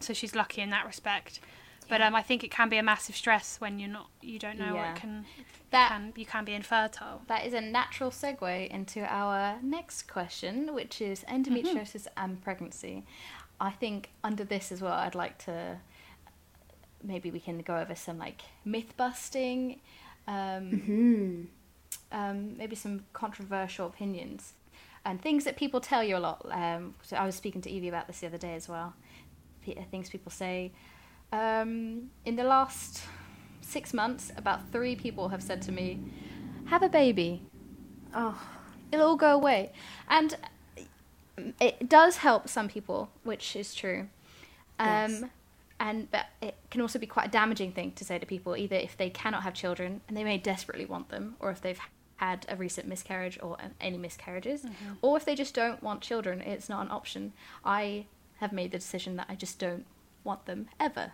so she's lucky in that respect. But um, I think it can be a massive stress when you're not, you don't know Yeah. what can, that can, you can be infertile. That is a natural segue into our next question, which is endometriosis and pregnancy. I think under this as well, I'd like to maybe we can go over some like myth busting, um, Hmm. um, maybe some controversial opinions, and things that people tell you a lot. Um, so I was speaking to Evie about this the other day as well. P- Things people say. Um, in the last six months, about three people have said to me, "Have a baby." Oh, it'll all go away. And it does help some people, which is true. Um, Yes. And but it can also be quite a damaging thing to say to people, either if they cannot have children and they may desperately want them, or if they've had a recent miscarriage or any miscarriages, or if they just don't want children, it's not an option. I have made the decision that I just don't want them ever,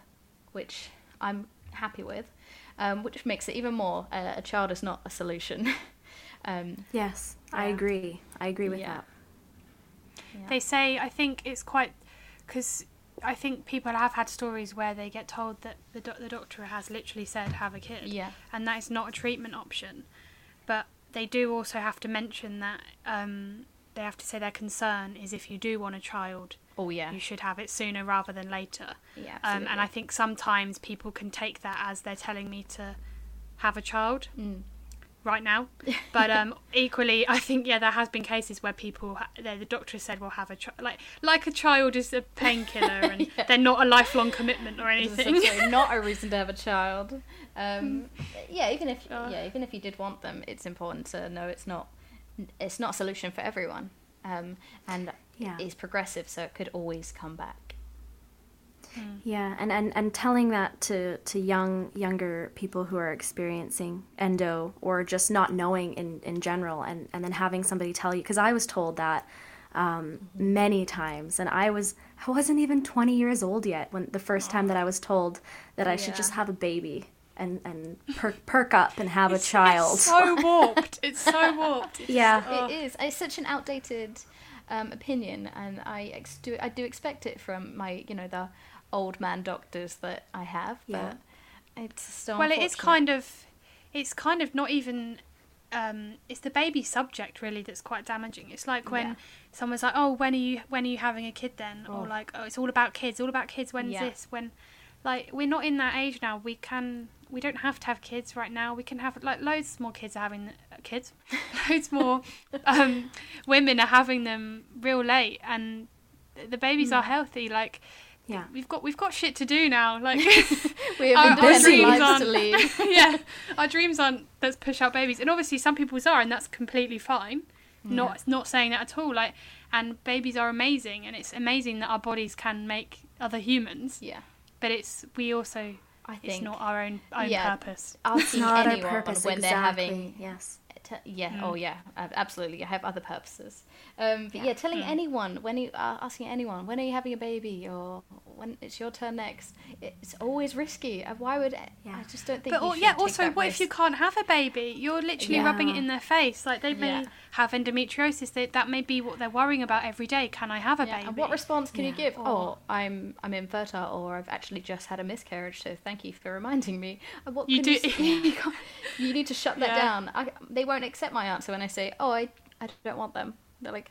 which I'm happy with, um, which makes it even more uh, a child is not a solution. *laughs* um, yes. I Yeah. agree. I agree with Yeah. that. yeah. They say, I think it's quite, because I think people have had stories where they get told that the, doc- the doctor has literally said, have a kid. Yeah. And that is not a treatment option. But they do also have to mention that um, they have to say their concern is if you do want a child, Oh yeah. you should have it sooner rather than later. Yeah. Um, and I think sometimes people can take that as they're telling me to have a child Mm. Right now. *laughs* But um, equally, I think yeah, there has been cases where people, the the doctor said, "Well, have a child." Like like a child is a painkiller, and *laughs* Yeah. they're not a lifelong commitment or anything. not a *laughs* reason to have a child. Um, yeah, even if Uh. yeah, even if you did want them, it's important to know it's not it's not a solution for everyone. Um, and Yeah. it's progressive, so it could always come back. Yeah, and, and, and telling that to, to young younger people who are experiencing endo or just not knowing in, in general, and, and then having somebody tell you because I was told that um, many times, and I was I wasn't even twenty years old yet when the first time that I was told that I should just have a baby and and perk, perk up and have It's- a child. *laughs* It's so warped. *laughs* It's so warped. It's- Yeah. oh. It is. It's such an outdated um, opinion, and I ex- do I do expect it from my you know the old man doctors that I have, Yeah. but it's still well, it is kind of, it's kind of not even. Um, it's the baby subject really that's quite damaging. It's like when Yeah. someone's like, "Oh, when are you when are you having a kid then?" Oh. Or like, "Oh, it's all about kids. All about kids. When's Yeah. this? When?" like we're not in that age now. We can we don't have to have kids right now. We can have like loads more kids are having uh, kids, *laughs* loads more *laughs* um, women are having them real late, and the babies are healthy. Like Yeah. we've got we've got shit to do now. Like *laughs* We Our- have our independent dreams aren't- *laughs* yeah, our dreams aren't let's push out babies, and obviously some people's are, and that's completely fine. Not not saying that at all. Like, and babies are amazing, and it's amazing that our bodies can make other humans. Yeah, But it's we also I think it's not our own own Yeah. purpose. asking Not our purpose when exactly. they're having yes. Yeah. Oh, yeah. Absolutely. I have other purposes. Um, but yeah, telling anyone when you uh, asking anyone when are you having a baby or when it's your turn next, it's always risky. Uh, Why would Yeah. I just don't think. But al- yeah, also, what if you can't have a baby? You're literally rubbing it in their face. Like they may Yeah. have endometriosis. They, that may be what they're worrying about every day. Can I have a Yeah, baby? And what response can you give? Or- Oh, I'm I'm infertile, or I've actually just had a miscarriage. So thank you for reminding me. Uh, What You can do- you, *laughs* you need to shut that Yeah. down. I, they won't accept my answer when I say, "Oh, I I don't want them." They're like,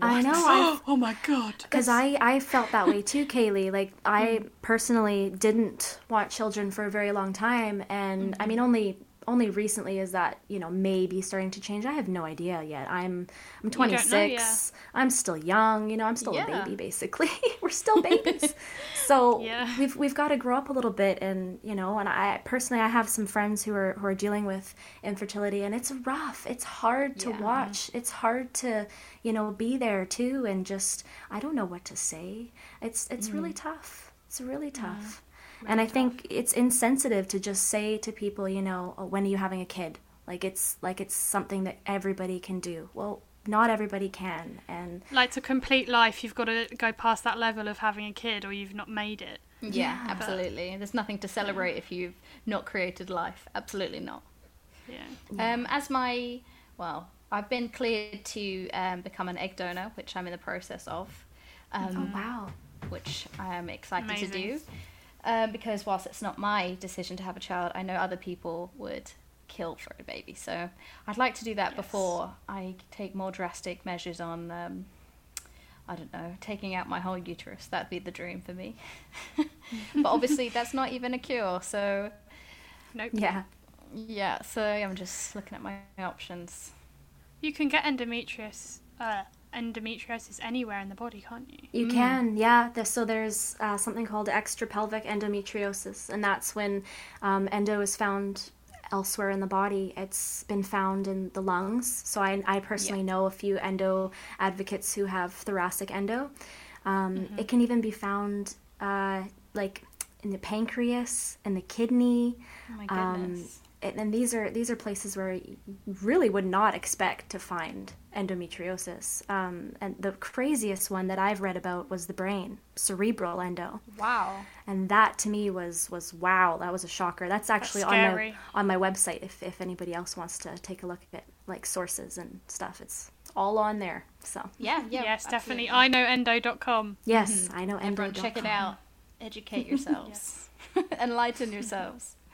I know. *gasps* I *gasps* oh my god! because I, I felt that way too, Kaylee. Like *laughs* I Hmm. personally didn't want children for a very long time, and Mm-hmm. I mean only only recently is that you know maybe starting to change. I have no idea yet. I'm I'm don't know, 26. I'm still young. You know, I'm still Yeah. a baby basically. *laughs* We're still babies. *laughs* so Yeah. we've we've got to grow up a little bit, and you know, and I personally I have some friends who are who are dealing with infertility, and it's rough. It's hard to Yeah. watch. It's hard to you know be there too, and just I don't know what to say. It's it's really mm-hmm. tough. It's really tough. And I think it's insensitive to just say to people, you know, oh, when are you having a kid? Like it's like it's something that everybody can do. Well, not everybody can, and Like to complete life, you've got to go past that level of having a kid, or you've not made it. Yeah, Yeah. absolutely. There's nothing to celebrate if you've not created life. Absolutely not. Yeah. Um, as my, well, I've been cleared to um, become an egg donor, which I'm in the process of, um, oh wow, which I am excited to do. Um, because whilst it's not my decision to have a child, I know other people would kill for a baby. So I'd like to do that Yes. before I take more drastic measures on. Um, I don't know, taking out my whole uterus. That'd be the dream for me. *laughs* but obviously, that's not even a cure. So Nope. yeah. yeah, so I'm just looking at my options. You can get endometriosis, uh, endometriosis anywhere in the body, can't you? You can, yeah. There- So there's uh, something called extrapelvic endometriosis, and that's when um, endo is found elsewhere in the body. It's been found in the lungs. So I, I personally know a few endo advocates who have thoracic endo. Um, It can even be found uh, like in the pancreas and the kidney. Oh my Um, goodness. and, and these are these are places where you really would not expect to find endometriosis. Um, and the craziest one that I've read about was the brain, cerebral endo, wow. and that to me was was wow, that was a shocker. That's actually on my on my website. If if anybody else wants to take a look at it, like sources and stuff, it's all on there. So Yeah, yeah. yes, definitely. absolutely. I know endo.com. yes, I know Everyone, check it out. Educate yourselves. *laughs* *laughs* Enlighten yourselves. *laughs*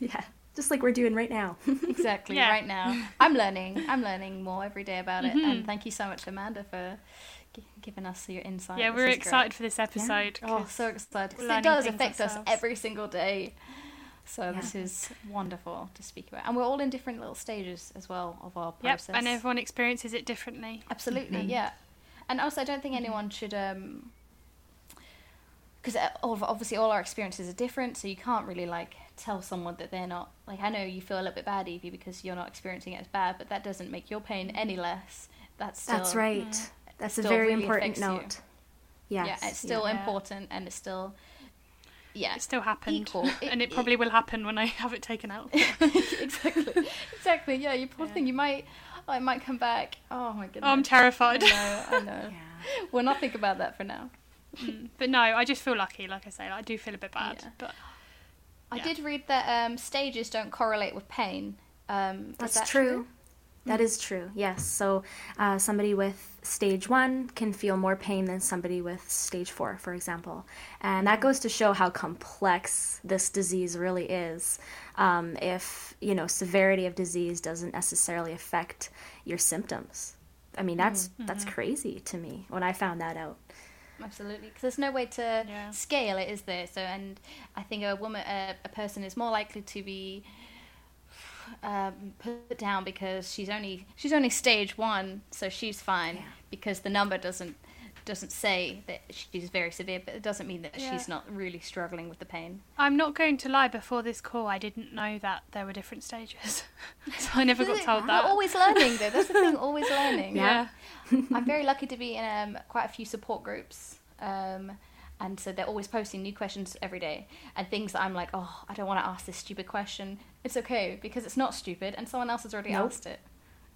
Yeah, just like we're doing right now. *laughs* Exactly. Yeah. Right now, I'm learning. I'm learning more every day about it. Mm-hmm. And thank you so much, Amanda, for gi- giving us your insight. Yeah, This we're is great. excited for this episode. Oh, so excited. It does things affect us every single day. So Yeah. this is wonderful to speak about, and we're all in different little stages as well of our process. Yep, process. and everyone experiences it differently. Absolutely, yeah. And also, I don't think anyone should, um, because obviously all our experiences are different, so you can't really like tell someone that they're not like. I know you feel a little bit bad, Evie, because you're not experiencing it as bad, but that doesn't make your pain any less. That's still, That's right. That's a very really important note. Yes. Yeah, it's still Yeah. important, and it's still, yeah, It still happened, Equal. *laughs* and it probably will happen when I *laughs* have it taken out. *laughs* exactly, exactly. Yeah, you poor Yeah. thing. You might, oh, it might come back. Oh my goodness. Oh, I'm terrified. I know. I know. Yeah. We'll not think about that for now. Mm, but no, I just feel lucky. Like I say, like, I do feel a bit bad. Yeah. But I Yeah. did read that um, stages don't correlate with pain. Um, That's that true. That is true. Yes. So uh, somebody with stage one can feel more pain than somebody with stage four, for example, and that goes to show how complex this disease really is. Um, if you know severity of disease doesn't necessarily affect your symptoms. I mean, that's that's crazy to me when I found that out. Absolutely. Because there's no way to Yeah. scale it, is there? So, and I think a woman, a, a person is more likely to be um, put down because she's only she's only stage one, so she's fine Yeah. because the number doesn't doesn't say that she's very severe, but it doesn't mean that Yeah. she's not really struggling with the pain. I'm not going to lie. Before this call, I didn't know that there were different stages, *laughs* so I never got told We're that. always learning, though. That's the thing, *laughs* always learning. yeah. I'm very lucky to be in um, quite a few support groups. Um, and so they're always posting new questions every day and things that I'm like, oh, I don't want to ask this stupid question. It's okay because it's not stupid and someone else has already Nope. asked it.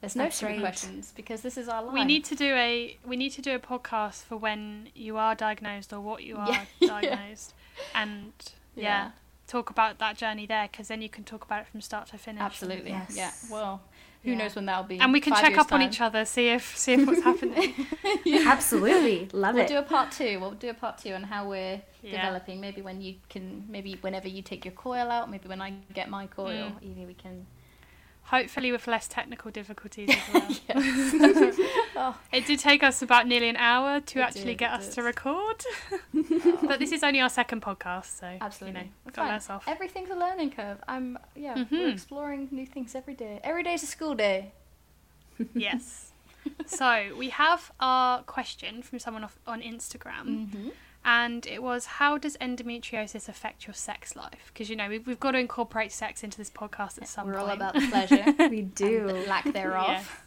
There's no That's stupid questions because this is our life. We need to do a we need to do a podcast for when you are diagnosed or what you are Yeah, *laughs* yeah. diagnosed, and yeah. Yeah. talk about that journey there because then you can talk about it from start to finish. Absolutely. Yes. Yeah. Well, who Yeah. knows when that'll be. And we can check years up on each other, see if see if what's happening. *laughs* *laughs* Absolutely. Love it. We'll do a part two. We'll do a part two on how we're Yeah. developing. Maybe when you can, maybe whenever you take your coil out, maybe when I get my coil, Mm. maybe we can. Hopefully with less technical difficulties as well. *laughs* Oh, *laughs* It did take us about nearly an hour to It actually did, get us did. to record. *laughs* but this is only our second podcast, so Absolutely. you know, got less off. Everything's a learning curve. I'm yeah, we're Mhm. exploring new things every day. Every day's a school day. yes. so we have our question from someone off, on Instagram, Mm-hmm. And it was, "How does endometriosis affect your sex life?" Because you know we've, we've got to incorporate sex into this podcast at some We're point. all about the pleasure *laughs* We do. the lack thereof.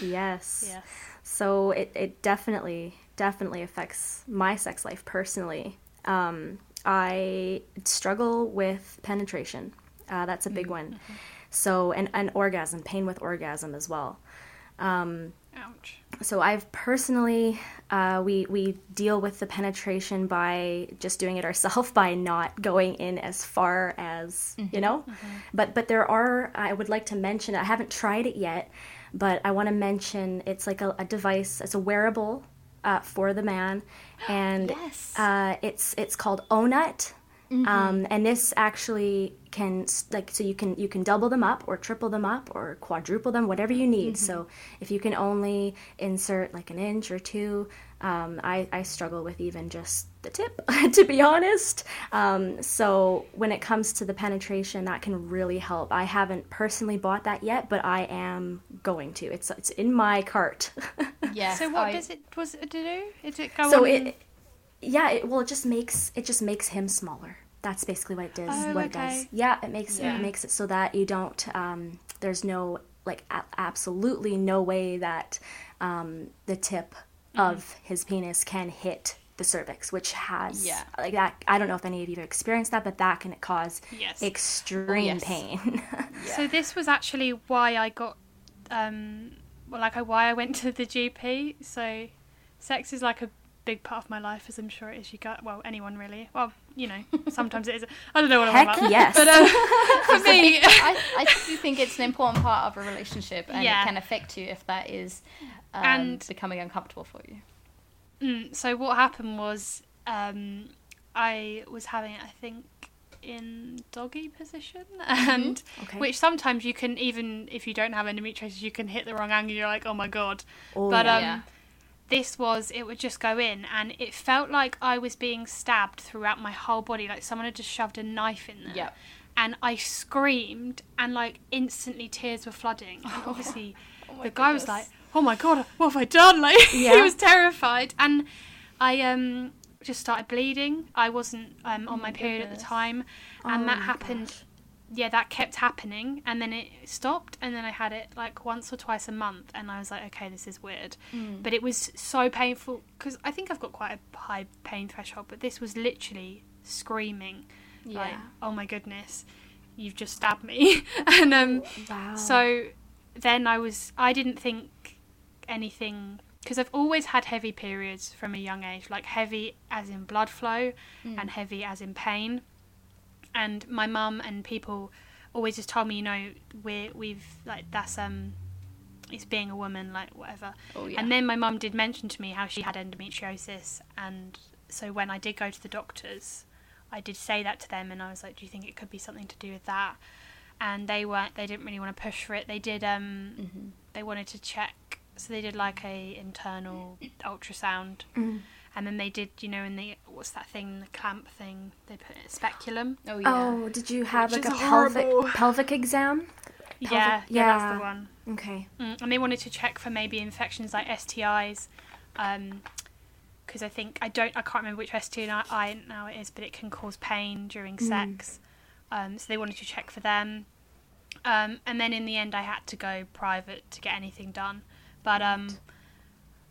Yes. *laughs* Yes. So it, it definitely, definitely affects my sex life personally. Um, I struggle with penetration. Uh, that's a big one. So, and, and orgasm, pain with orgasm as well. Um, Ouch. So I've personally, uh, we we deal with the penetration by just doing it ourselves *laughs* by not going in as far as you know. But but there are I would like to mention I haven't tried it yet, but I want to mention it's like a, a device. It's a wearable uh, for the man, and Yes. uh, it's it's called Ohnut. Um, and this actually can like so you can you can double them up or triple them up or quadruple them whatever you need. So if you can only insert like an inch or two, um, I, I struggle with even just the tip *laughs* to be honest. Um, so when it comes to the penetration, that can really help. I haven't personally bought that yet, but I am going to. It's it's in my cart. *laughs* yeah. So what I- does it was it to do? Is it go so on? it yeah it well it just makes it just makes him smaller that's basically what it does Oh, what it does yeah it makes Yeah. it makes it so that you don't um there's no like a- absolutely no way that um the tip Mm-hmm. of his penis can hit the cervix which has Yeah. like that i don't know if any of you have experienced that but that can cause Yes. extreme yes. pain *laughs* So this was actually why I got, um, well, like why I went to the GP. So, sex is like a big part of my life, as I'm sure it is. You got well, anyone really. Well, you know, *laughs* sometimes it is. I don't know what I'm heck about. yes But um, *laughs* for me, I, I *laughs* do think it's an important part of a relationship, and Yeah. it can affect you if that is um, And- becoming uncomfortable for you. Mm, so what happened was um, I was having it, I think, in doggy position, and Okay. which sometimes you can even if you don't have endometriosis, you can hit the wrong angle. You're like, oh my god. Oh, but yeah. um, Yeah. This was it would just go in, and it felt like I was being stabbed throughout my whole body, like someone had just shoved a knife in there. Yep. And I screamed, and like instantly tears were flooding. And *laughs* obviously, Oh the guy was like, "Oh my god, what have I done?" *laughs* Like he was terrified, and I um just started bleeding. I wasn't um, on Oh my my period at the time, and Oh that happened. gosh. Yeah, that kept happening, and then it stopped, and then I had it like once or twice a month, and I was like, okay, this is weird. Mm. But it was so painful because I think I've got quite a high pain threshold, but this was literally screaming, like, Yeah. oh my goodness, you've just stabbed me, *laughs* and um. wow So then I was I didn't think anything because I've always had heavy periods from a young age, like heavy as in blood flow Mm. and heavy as in pain. And my mum and people always just told me, you know, we're we've like that's um it's being a woman, like whatever. Oh yeah. And then my mum did mention to me how she had endometriosis, and so when I did go to the doctors, I did say that to them, and I was like, "Do you think it could be something to do with that?" And they weren't. They didn't really want to push for it. They did. Um, Mhm. they wanted to check so they did like a internal ultrasound, Mm. And then they did you know in the what's that thing the clamp thing they put it, speculum. Oh yeah. Oh, did you have Which like a pelvic horrible. *laughs* pelvic exam? yeah, Pelvic- yeah, that's the one. Okay. Mm, and they wanted to check for maybe infections like STIs, because I think I don't I can't remember which STI now it is, but it can cause pain during Mm. sex. Um, so they wanted to check for them, um, and then in the end I had to go private to get anything done, but um,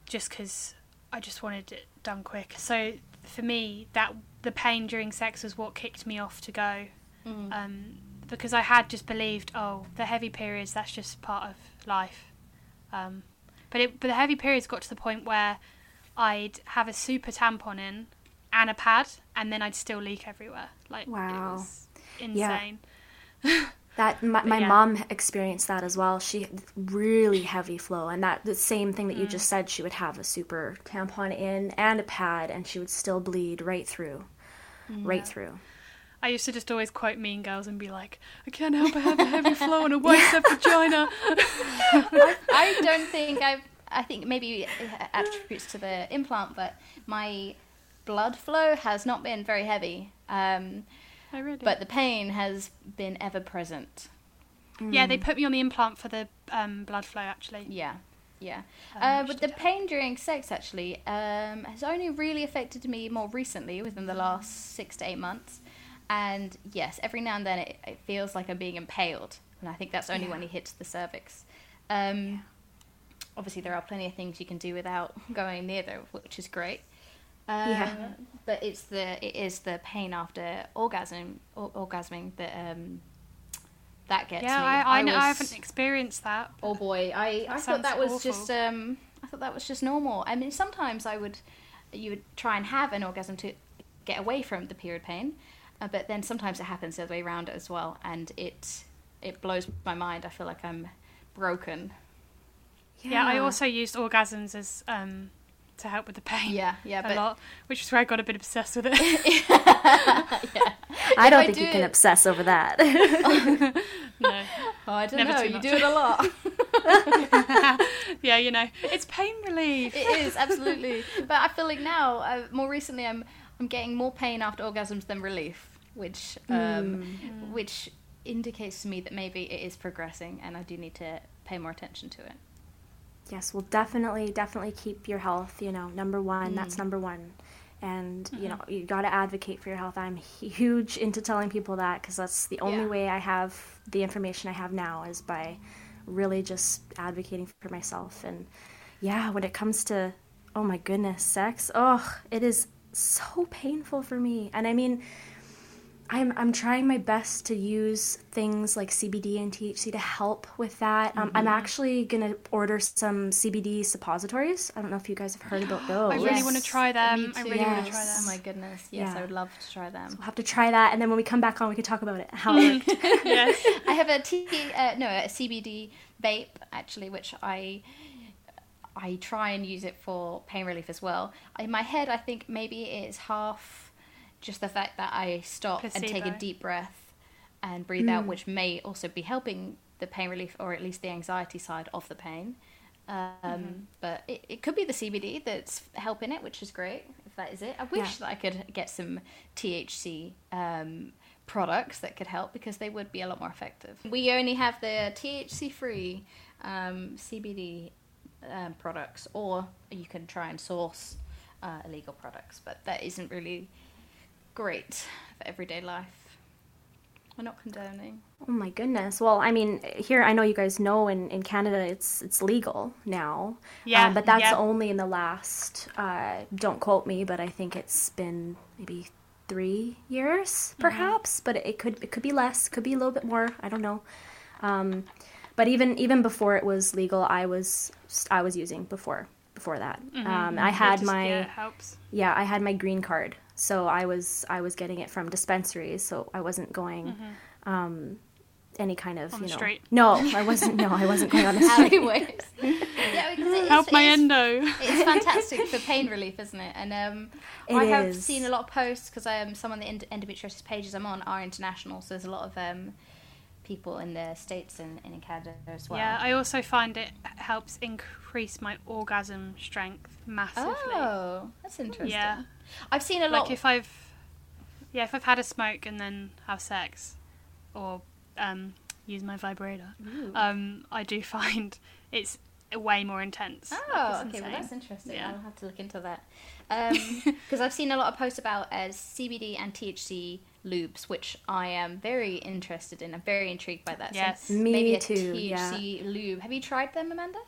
just because I just wanted it done quick. So for me, that the pain during sex was what kicked me off to go Mm. um, because I had just believed, oh, the heavy periods, that's just part of life. Um, but it, but the heavy periods got to the point where I'd have a super tampon in and a pad, and then I'd still leak everywhere. Like, Wow. it was Yeah. *laughs* insane. That my, my yeah. mom experienced that as well. She had really heavy flow, and that the same thing that you Mm. just said. She would have a super tampon in and a pad, and she would still bleed right through, right through. I used to just always quote Mean Girls and be like, I can't help but have a heavy flow and a *laughs* wide set vagina. *laughs* I don't think I've. I think maybe it attributes to the implant, but my blood flow has not been very heavy. Um, I really. but the pain has been ever present. yeah, they put me on the implant for the um, blood flow actually. Yeah, yeah. Um, Uh, but the did help. pain during sex actually um, has only really affected me more recently, within the last six to eight months. And yes, every now and then it, it feels like I'm being impaled, and I think that's only when Yeah. he hits the cervix. Um, Obviously, there are plenty of things you can do without *laughs* going near there, which is great. Um, Yeah. But it's the it is the pain after orgasm or, orgasming that um, that gets yeah, me. I, I, know, I was- haven't experienced that. Oh boy, I, I thought that was awful. just um I thought that was just normal. I mean, sometimes I would you would try and have an orgasm to get away from the period pain, uh, but then sometimes it happens the other way around as well, and it it blows my mind. I feel like I'm broken. Yeah, I also used orgasms as um, to help with the pain. Yeah, yeah, a but lot, which is where I got a bit obsessed with it. *laughs* yeah. I don't I think you do can obsess over that. *laughs* no, *laughs* Oh, I don't Never know. You much. do it a lot. yeah, you know, it's pain relief. it is absolutely. But I feel like now, uh, more recently, I'm I'm getting more pain after orgasms than relief, which um, which indicates to me that maybe it is progressing, and I do need to pay more attention to it. Yes, well, definitely, definitely keep your health. You know, number one. That's mm. number one. And you know, mm-hmm. you got to advocate for your health. I'm huge into telling people that because that's the only Yeah. way I have the information I have now is by really just advocating for myself. And yeah, when it comes to oh my goodness, sex, oh, it is so painful for me. And I mean, I'm I'm trying my best to use things like CBD and THC to help with that. Um, I'm actually gonna order some CBD suppositories. I don't know if you guys have heard about those. *gasps* I really want to try them. Me I too. really want to try them. Oh my goodness! Yes, Yeah. I would love to try them. We'll have to try that, and then when we come back on, we can talk about it. How it worked. *laughs* yes. *laughs* I have a T, uh, no, a CBD vape actually, which I I try and use it for pain relief as well. In my head, I think maybe it is half just the fact that I stop and take a deep breath and breathe out, which may also be helping the pain relief or at least the anxiety side of the pain. Um, But it, it could be the CBD that's helping it, which is great if that is it. I wish that I could get some THC um, products that could help because they would be a lot more effective. We only have the THC free um, CBD um, products, or you can try and source uh, illegal products, but that isn't really great for everyday life. We're not condoning. oh my goodness. Well, I mean, here I know you guys know in, in Canada it's it's legal now. Yeah, Um, but that's yeah. only in the last. Uh, don't quote me, but I think it's been maybe three years, Mm-hmm. perhaps. But it could it could be less, could be a little bit more. I don't know. Um, but even even before it was legal, I was I was using before before that. Um, I had Mm-hmm. Just- my yeah, helps. yeah, I had my green card, so I was I was getting it from dispensaries, so I wasn't going um, any kind of On you know. street. No, I wasn't. No, I wasn't going on the *laughs* street. Alleyways. yeah, because it's, Help my it's- endo. it's fantastic for pain relief, isn't it? And um, It I have is. seen a lot of posts because um, some of the end- endometriosis pages I'm on are international, so there's a lot of um, people in the states and, and in Canada as well. Yeah, I also find it helps increase my orgasm strength massively. Oh, that's interesting. Yeah. I've seen a lot. Like if I've yeah, if I've had a smoke and then have sex or um, use my vibrator, um, I do *laughs* find it's way more intense. Oh, Like, okay, well that's interesting. Yeah. I'll have to look into that. *laughs* Because I've seen a lot of posts about as CBD and THC lubes, which I am very interested in. I'm very intrigued by that. So Yes. Me maybe a too, yeah. THC lube. Have you tried them, Amanda?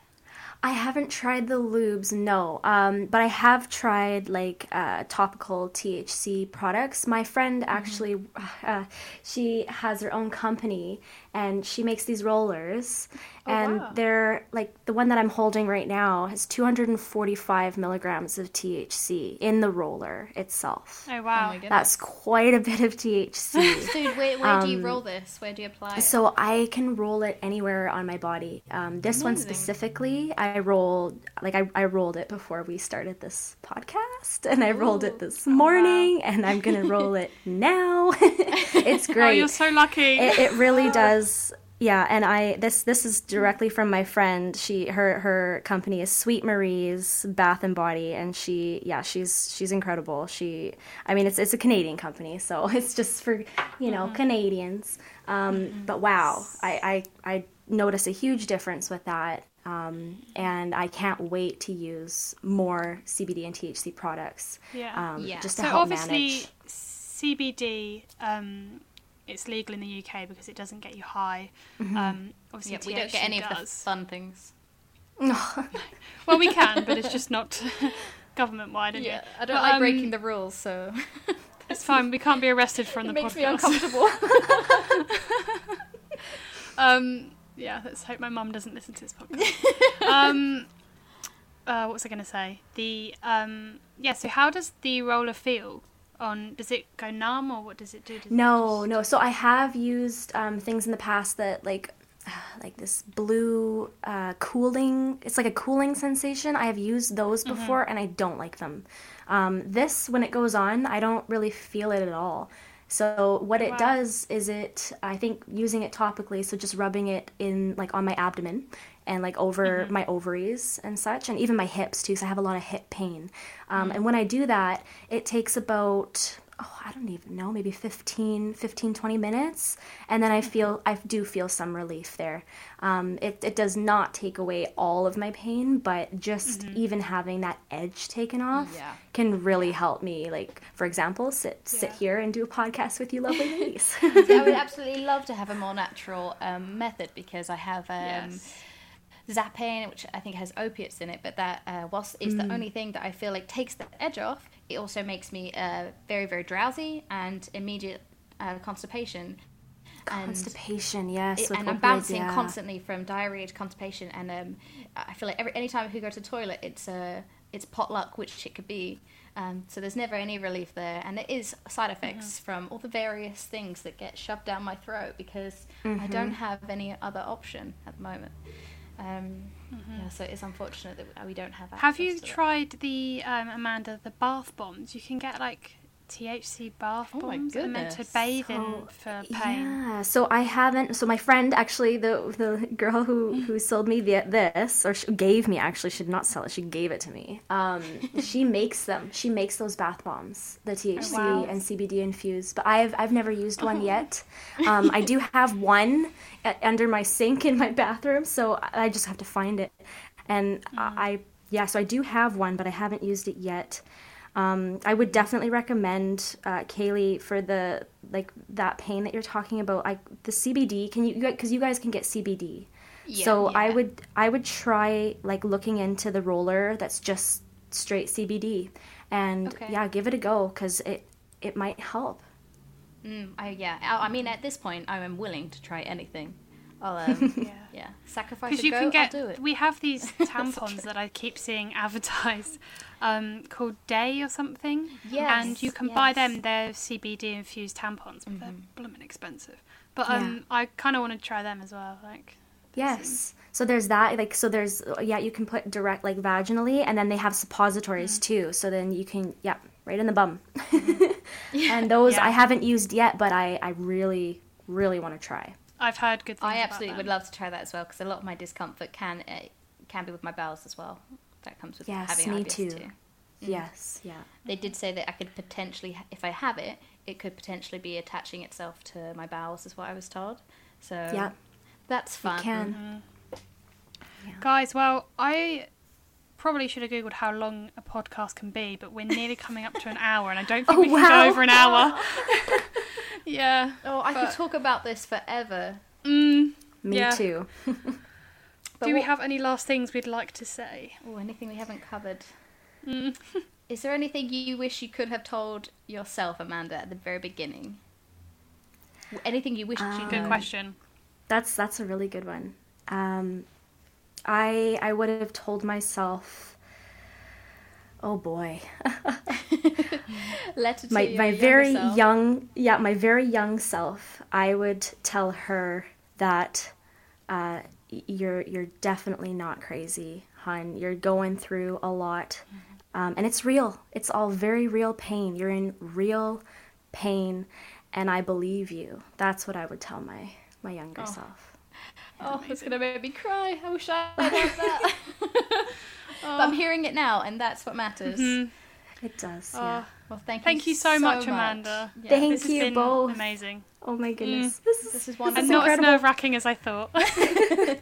I haven't tried the lubes, no. Um, but I have tried like uh, topical THC products. My friend actually, uh, she has her own company and she makes these rollers. Oh, and wow. they're like the one that I'm holding right now has 245 milligrams of THC in the roller itself. Oh wow. my goodness. That's quite a bit of THC. *laughs* So where, where do you Um, roll this? Where do you apply it? So I can roll it anywhere on my body. Um, this one specifically, I rolled like I, I rolled it before we started this podcast, and I rolled it this morning, and I'm gonna roll *laughs* it now. *laughs* it's great. Oh, you're so lucky. it, it really does. Yeah, and I this this is directly from my friend. She her her company is Sweet Marie's Bath and Body, and she yeah she's she's incredible. She I mean it's it's a Canadian company, so *laughs* it's just for you know Canadians. Um, But wow, I, I I notice a huge difference with that. Um, and I can't wait to use more CBD and THC products. Yeah. Um, Yeah. Just to so help obviously manage. CBD um, it's legal in the UK because it doesn't get you high. Mm-hmm. Um, obviously yeah, we don't get THC any of the fun things. *laughs* Well, we can, but it's just not *laughs* government wide. Yeah, I don't But, like um, breaking the rules, so *laughs* It's fine. We can't be arrested from it the makes podcast. me uncomfortable. Um, yeah, let's hope my mum doesn't listen to this podcast. um, uh, what was I going to say? The um, yeah. So how does the roller feel? On does it go numb or what does it do? Does it No, just- no. So I have used um, things in the past that like *sighs* like this blue uh, cooling. It's like a cooling sensation. I have used those Mm-hmm. before, and I don't like them. Um, this, when it goes on, I don't really feel it at all. So what it Wow. does is it. I think using it topically, so just rubbing it in like on my abdomen and like over Mm-hmm. my ovaries and such, and even my hips too. So I have a lot of hip pain. Um, Mm. And when I do that, it takes about oh i don't even know maybe 15 15 20 minutes and then i Mm-hmm. feel i do feel some relief there um, it, it does not take away all of my pain but just Mm-hmm. even having that edge taken off Yeah. can really help me like for example sit sit here and do a podcast with you *laughs* lovely ladies I would *laughs* absolutely love to have a more natural um, method because I have um, Yes. Zapain, which I think has opiates in it, but that uh, whilst is Mm. the only thing that I feel like takes the edge off, it also makes me uh, very very drowsy and immediate uh, constipation. And constipation yes it- and I'm bouncing yeah. constantly from diarrhea to constipation, and um, I feel like every anytime I go to the toilet, it's uh, it's potluck, which it could be. Um, so there's never any relief there, and there is side effects from all the various things that get shoved down my throat because I don't have any other option at the moment. Um, Yeah, so it's unfortunate that we don't have. Have you tried the um, Amanda the bath bombs? You can get like THC bath Oh bombs. are meant to bathe in So, for pain. Yeah, so I haven't. So my friend, actually, the the girl who who *laughs* sold me the, this, or gave me actually, she did not sell it. She gave it to me. Um, she *laughs* makes them. She makes those bath bombs, the THC wow. and CBD infused. But I've I've never used one yet. *laughs* Um, I do have one a- under my sink in my bathroom, so I just have to find it. And I, I yeah, so I do have one, but I haven't used it yet. Um, I would definitely recommend uh, Kaylee for the like that pain that you're talking about. I the CBD. Can you because you guys can get CBD. Yeah, so I would I would try like looking into the roller that's just straight CBD, and Okay. yeah, give it a go because it it might help. Mm, I, yeah, I, I mean, at this point, I am willing to try anything. I'll um, *laughs* Yeah. yeah, sacrifice Because you go. can get, I'll do it. we have these *laughs* tampons that I keep seeing advertised, um, called Daye or something. Yes, and you can buy them. They're CBD infused tampons, but they're Mm-hmm. blooming expensive. But um, I kind of want to try them as well. Like, Yes. So there's that. Like so there's yeah you can put direct like vaginally, and then they have suppositories too. So then you can yeah right in the bum. *laughs* *laughs* and those Yeah. I haven't used yet, but I I really really want to try. I've heard good things. I about absolutely would love to try that as well because a lot of my discomfort can uh, can be with my bowels as well. That comes with Yes, having me IBS too. too. Yes, yeah. They did say that I could potentially, if I have it, it could potentially be attaching itself to my bowels, is what I was told. So Yeah, that's fun. it can. Yeah. Guys, well, I probably should have googled how long a podcast can be, but we're nearly coming up to an hour, and I don't think *laughs* Oh, we can wow. go over an hour. *laughs* *laughs* yeah. Oh, I But- could talk about this forever. Mm. Me Yeah. too. But Do we what- have any last things we'd like to say? Or anything we haven't covered? Mm. *laughs* Is there anything you wish you could have told yourself, Amanda, at the very beginning? Anything you wish you Um, Good question. That's that's a really good one. Um, I I would have told myself, oh boy, *laughs* Letter my your my younger very self. young yeah my very young self. I would tell her that uh, y- you're you're definitely not crazy, hun. You're going through a lot, um, and it's real. It's all very real pain. You're in real pain, and I believe you. That's what I would tell my my younger Oh. self. Oh, it's gonna make me cry. I wish I had that. But *laughs* *laughs* I'm hearing it now, and that's what matters. Mhm. It does. Oh, Yeah. Well, thank you. Thank you so much, Amanda. Yeah. Thank this has you been both. amazing. Oh my goodness. This is This is And not as nerve wracking as I thought. *laughs*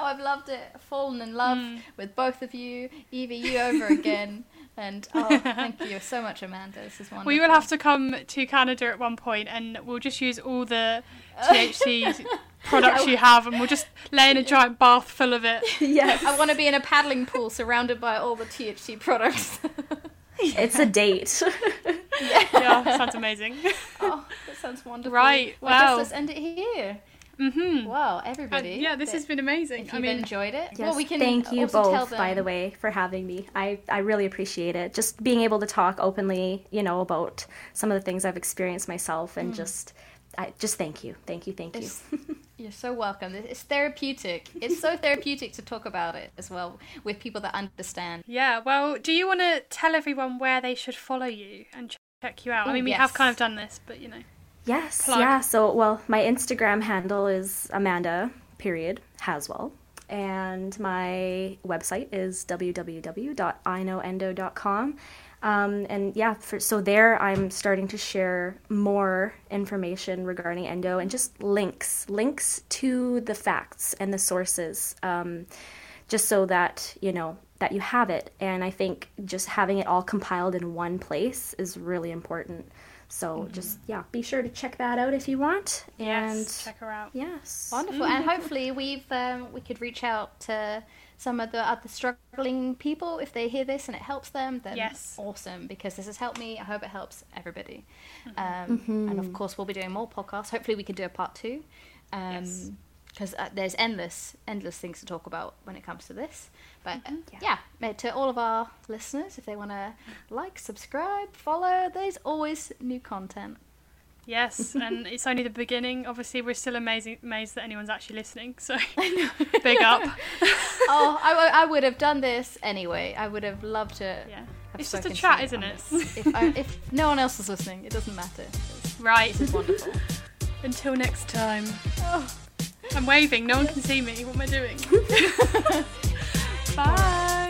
Oh, I've loved it. Fallen in love Mm. with both of you. Evie, you over *laughs* again. And oh, thank you so much, Amanda. This is wonderful. we will have to come to Canada at one point and we'll just use all the THC *laughs* products you have and we'll just lay in a giant bath full of it. yes. I want to be in a paddling pool surrounded by all the THC products. It's a date. *laughs* Yeah, sounds amazing. *laughs* oh, that sounds wonderful. Right, Well, wow. let's end it here. Mm-hmm. Wow, And everybody. yeah, this has been amazing. If I mean, enjoyed it, Yes, well, we can thank you both, by the way, for having me. I, I really appreciate it. Just being able to talk openly, you know, about some of the things I've experienced myself, and just, I just thank you, thank you, thank you. *laughs* It's, you're so welcome. It's therapeutic. It's so *laughs* therapeutic to talk about it as well with people that understand. yeah. Well, do you want to tell everyone where they should follow you and check you out? I mean, we yes. have kind of done this, but you know. Yes, Plug. yeah. So, well, my Instagram handle is Amanda period Haswell, and my website is www.iknowendo.com. Um, and yeah, for, so there I'm starting to share more information regarding endo and just links, links to the facts and the sources, um, just so that you know that you have it. And I think just having it all compiled in one place is really important. So just yeah, be sure to check that out if you want. And Yes, check her out. yes, Wonderful, *laughs* and hopefully we've um, we could reach out to some of the other struggling people if they hear this and it helps them. Then Yes. awesome because this has helped me. I hope it helps everybody. Um, And of course, we'll be doing more podcasts. Hopefully, we can do a part two. Yes. Because uh, there's endless, endless things to talk about when it comes to this. But uh, Yeah. yeah, uh, to all of our listeners, if they want to like, subscribe, follow, there's always new content. Yes, *laughs* and it's only the beginning. Obviously, we're still amazing, amazed that anyone's actually listening. So, *laughs* *laughs* big up. oh, I, w- I would have done this anyway. I would have loved to. Yeah, it's just a chat, isn't it? if, I, if no one else is listening, it doesn't matter. Right. This is wonderful. Until next time. oh. I'm waving. No one can see me. What am I doing? Bye.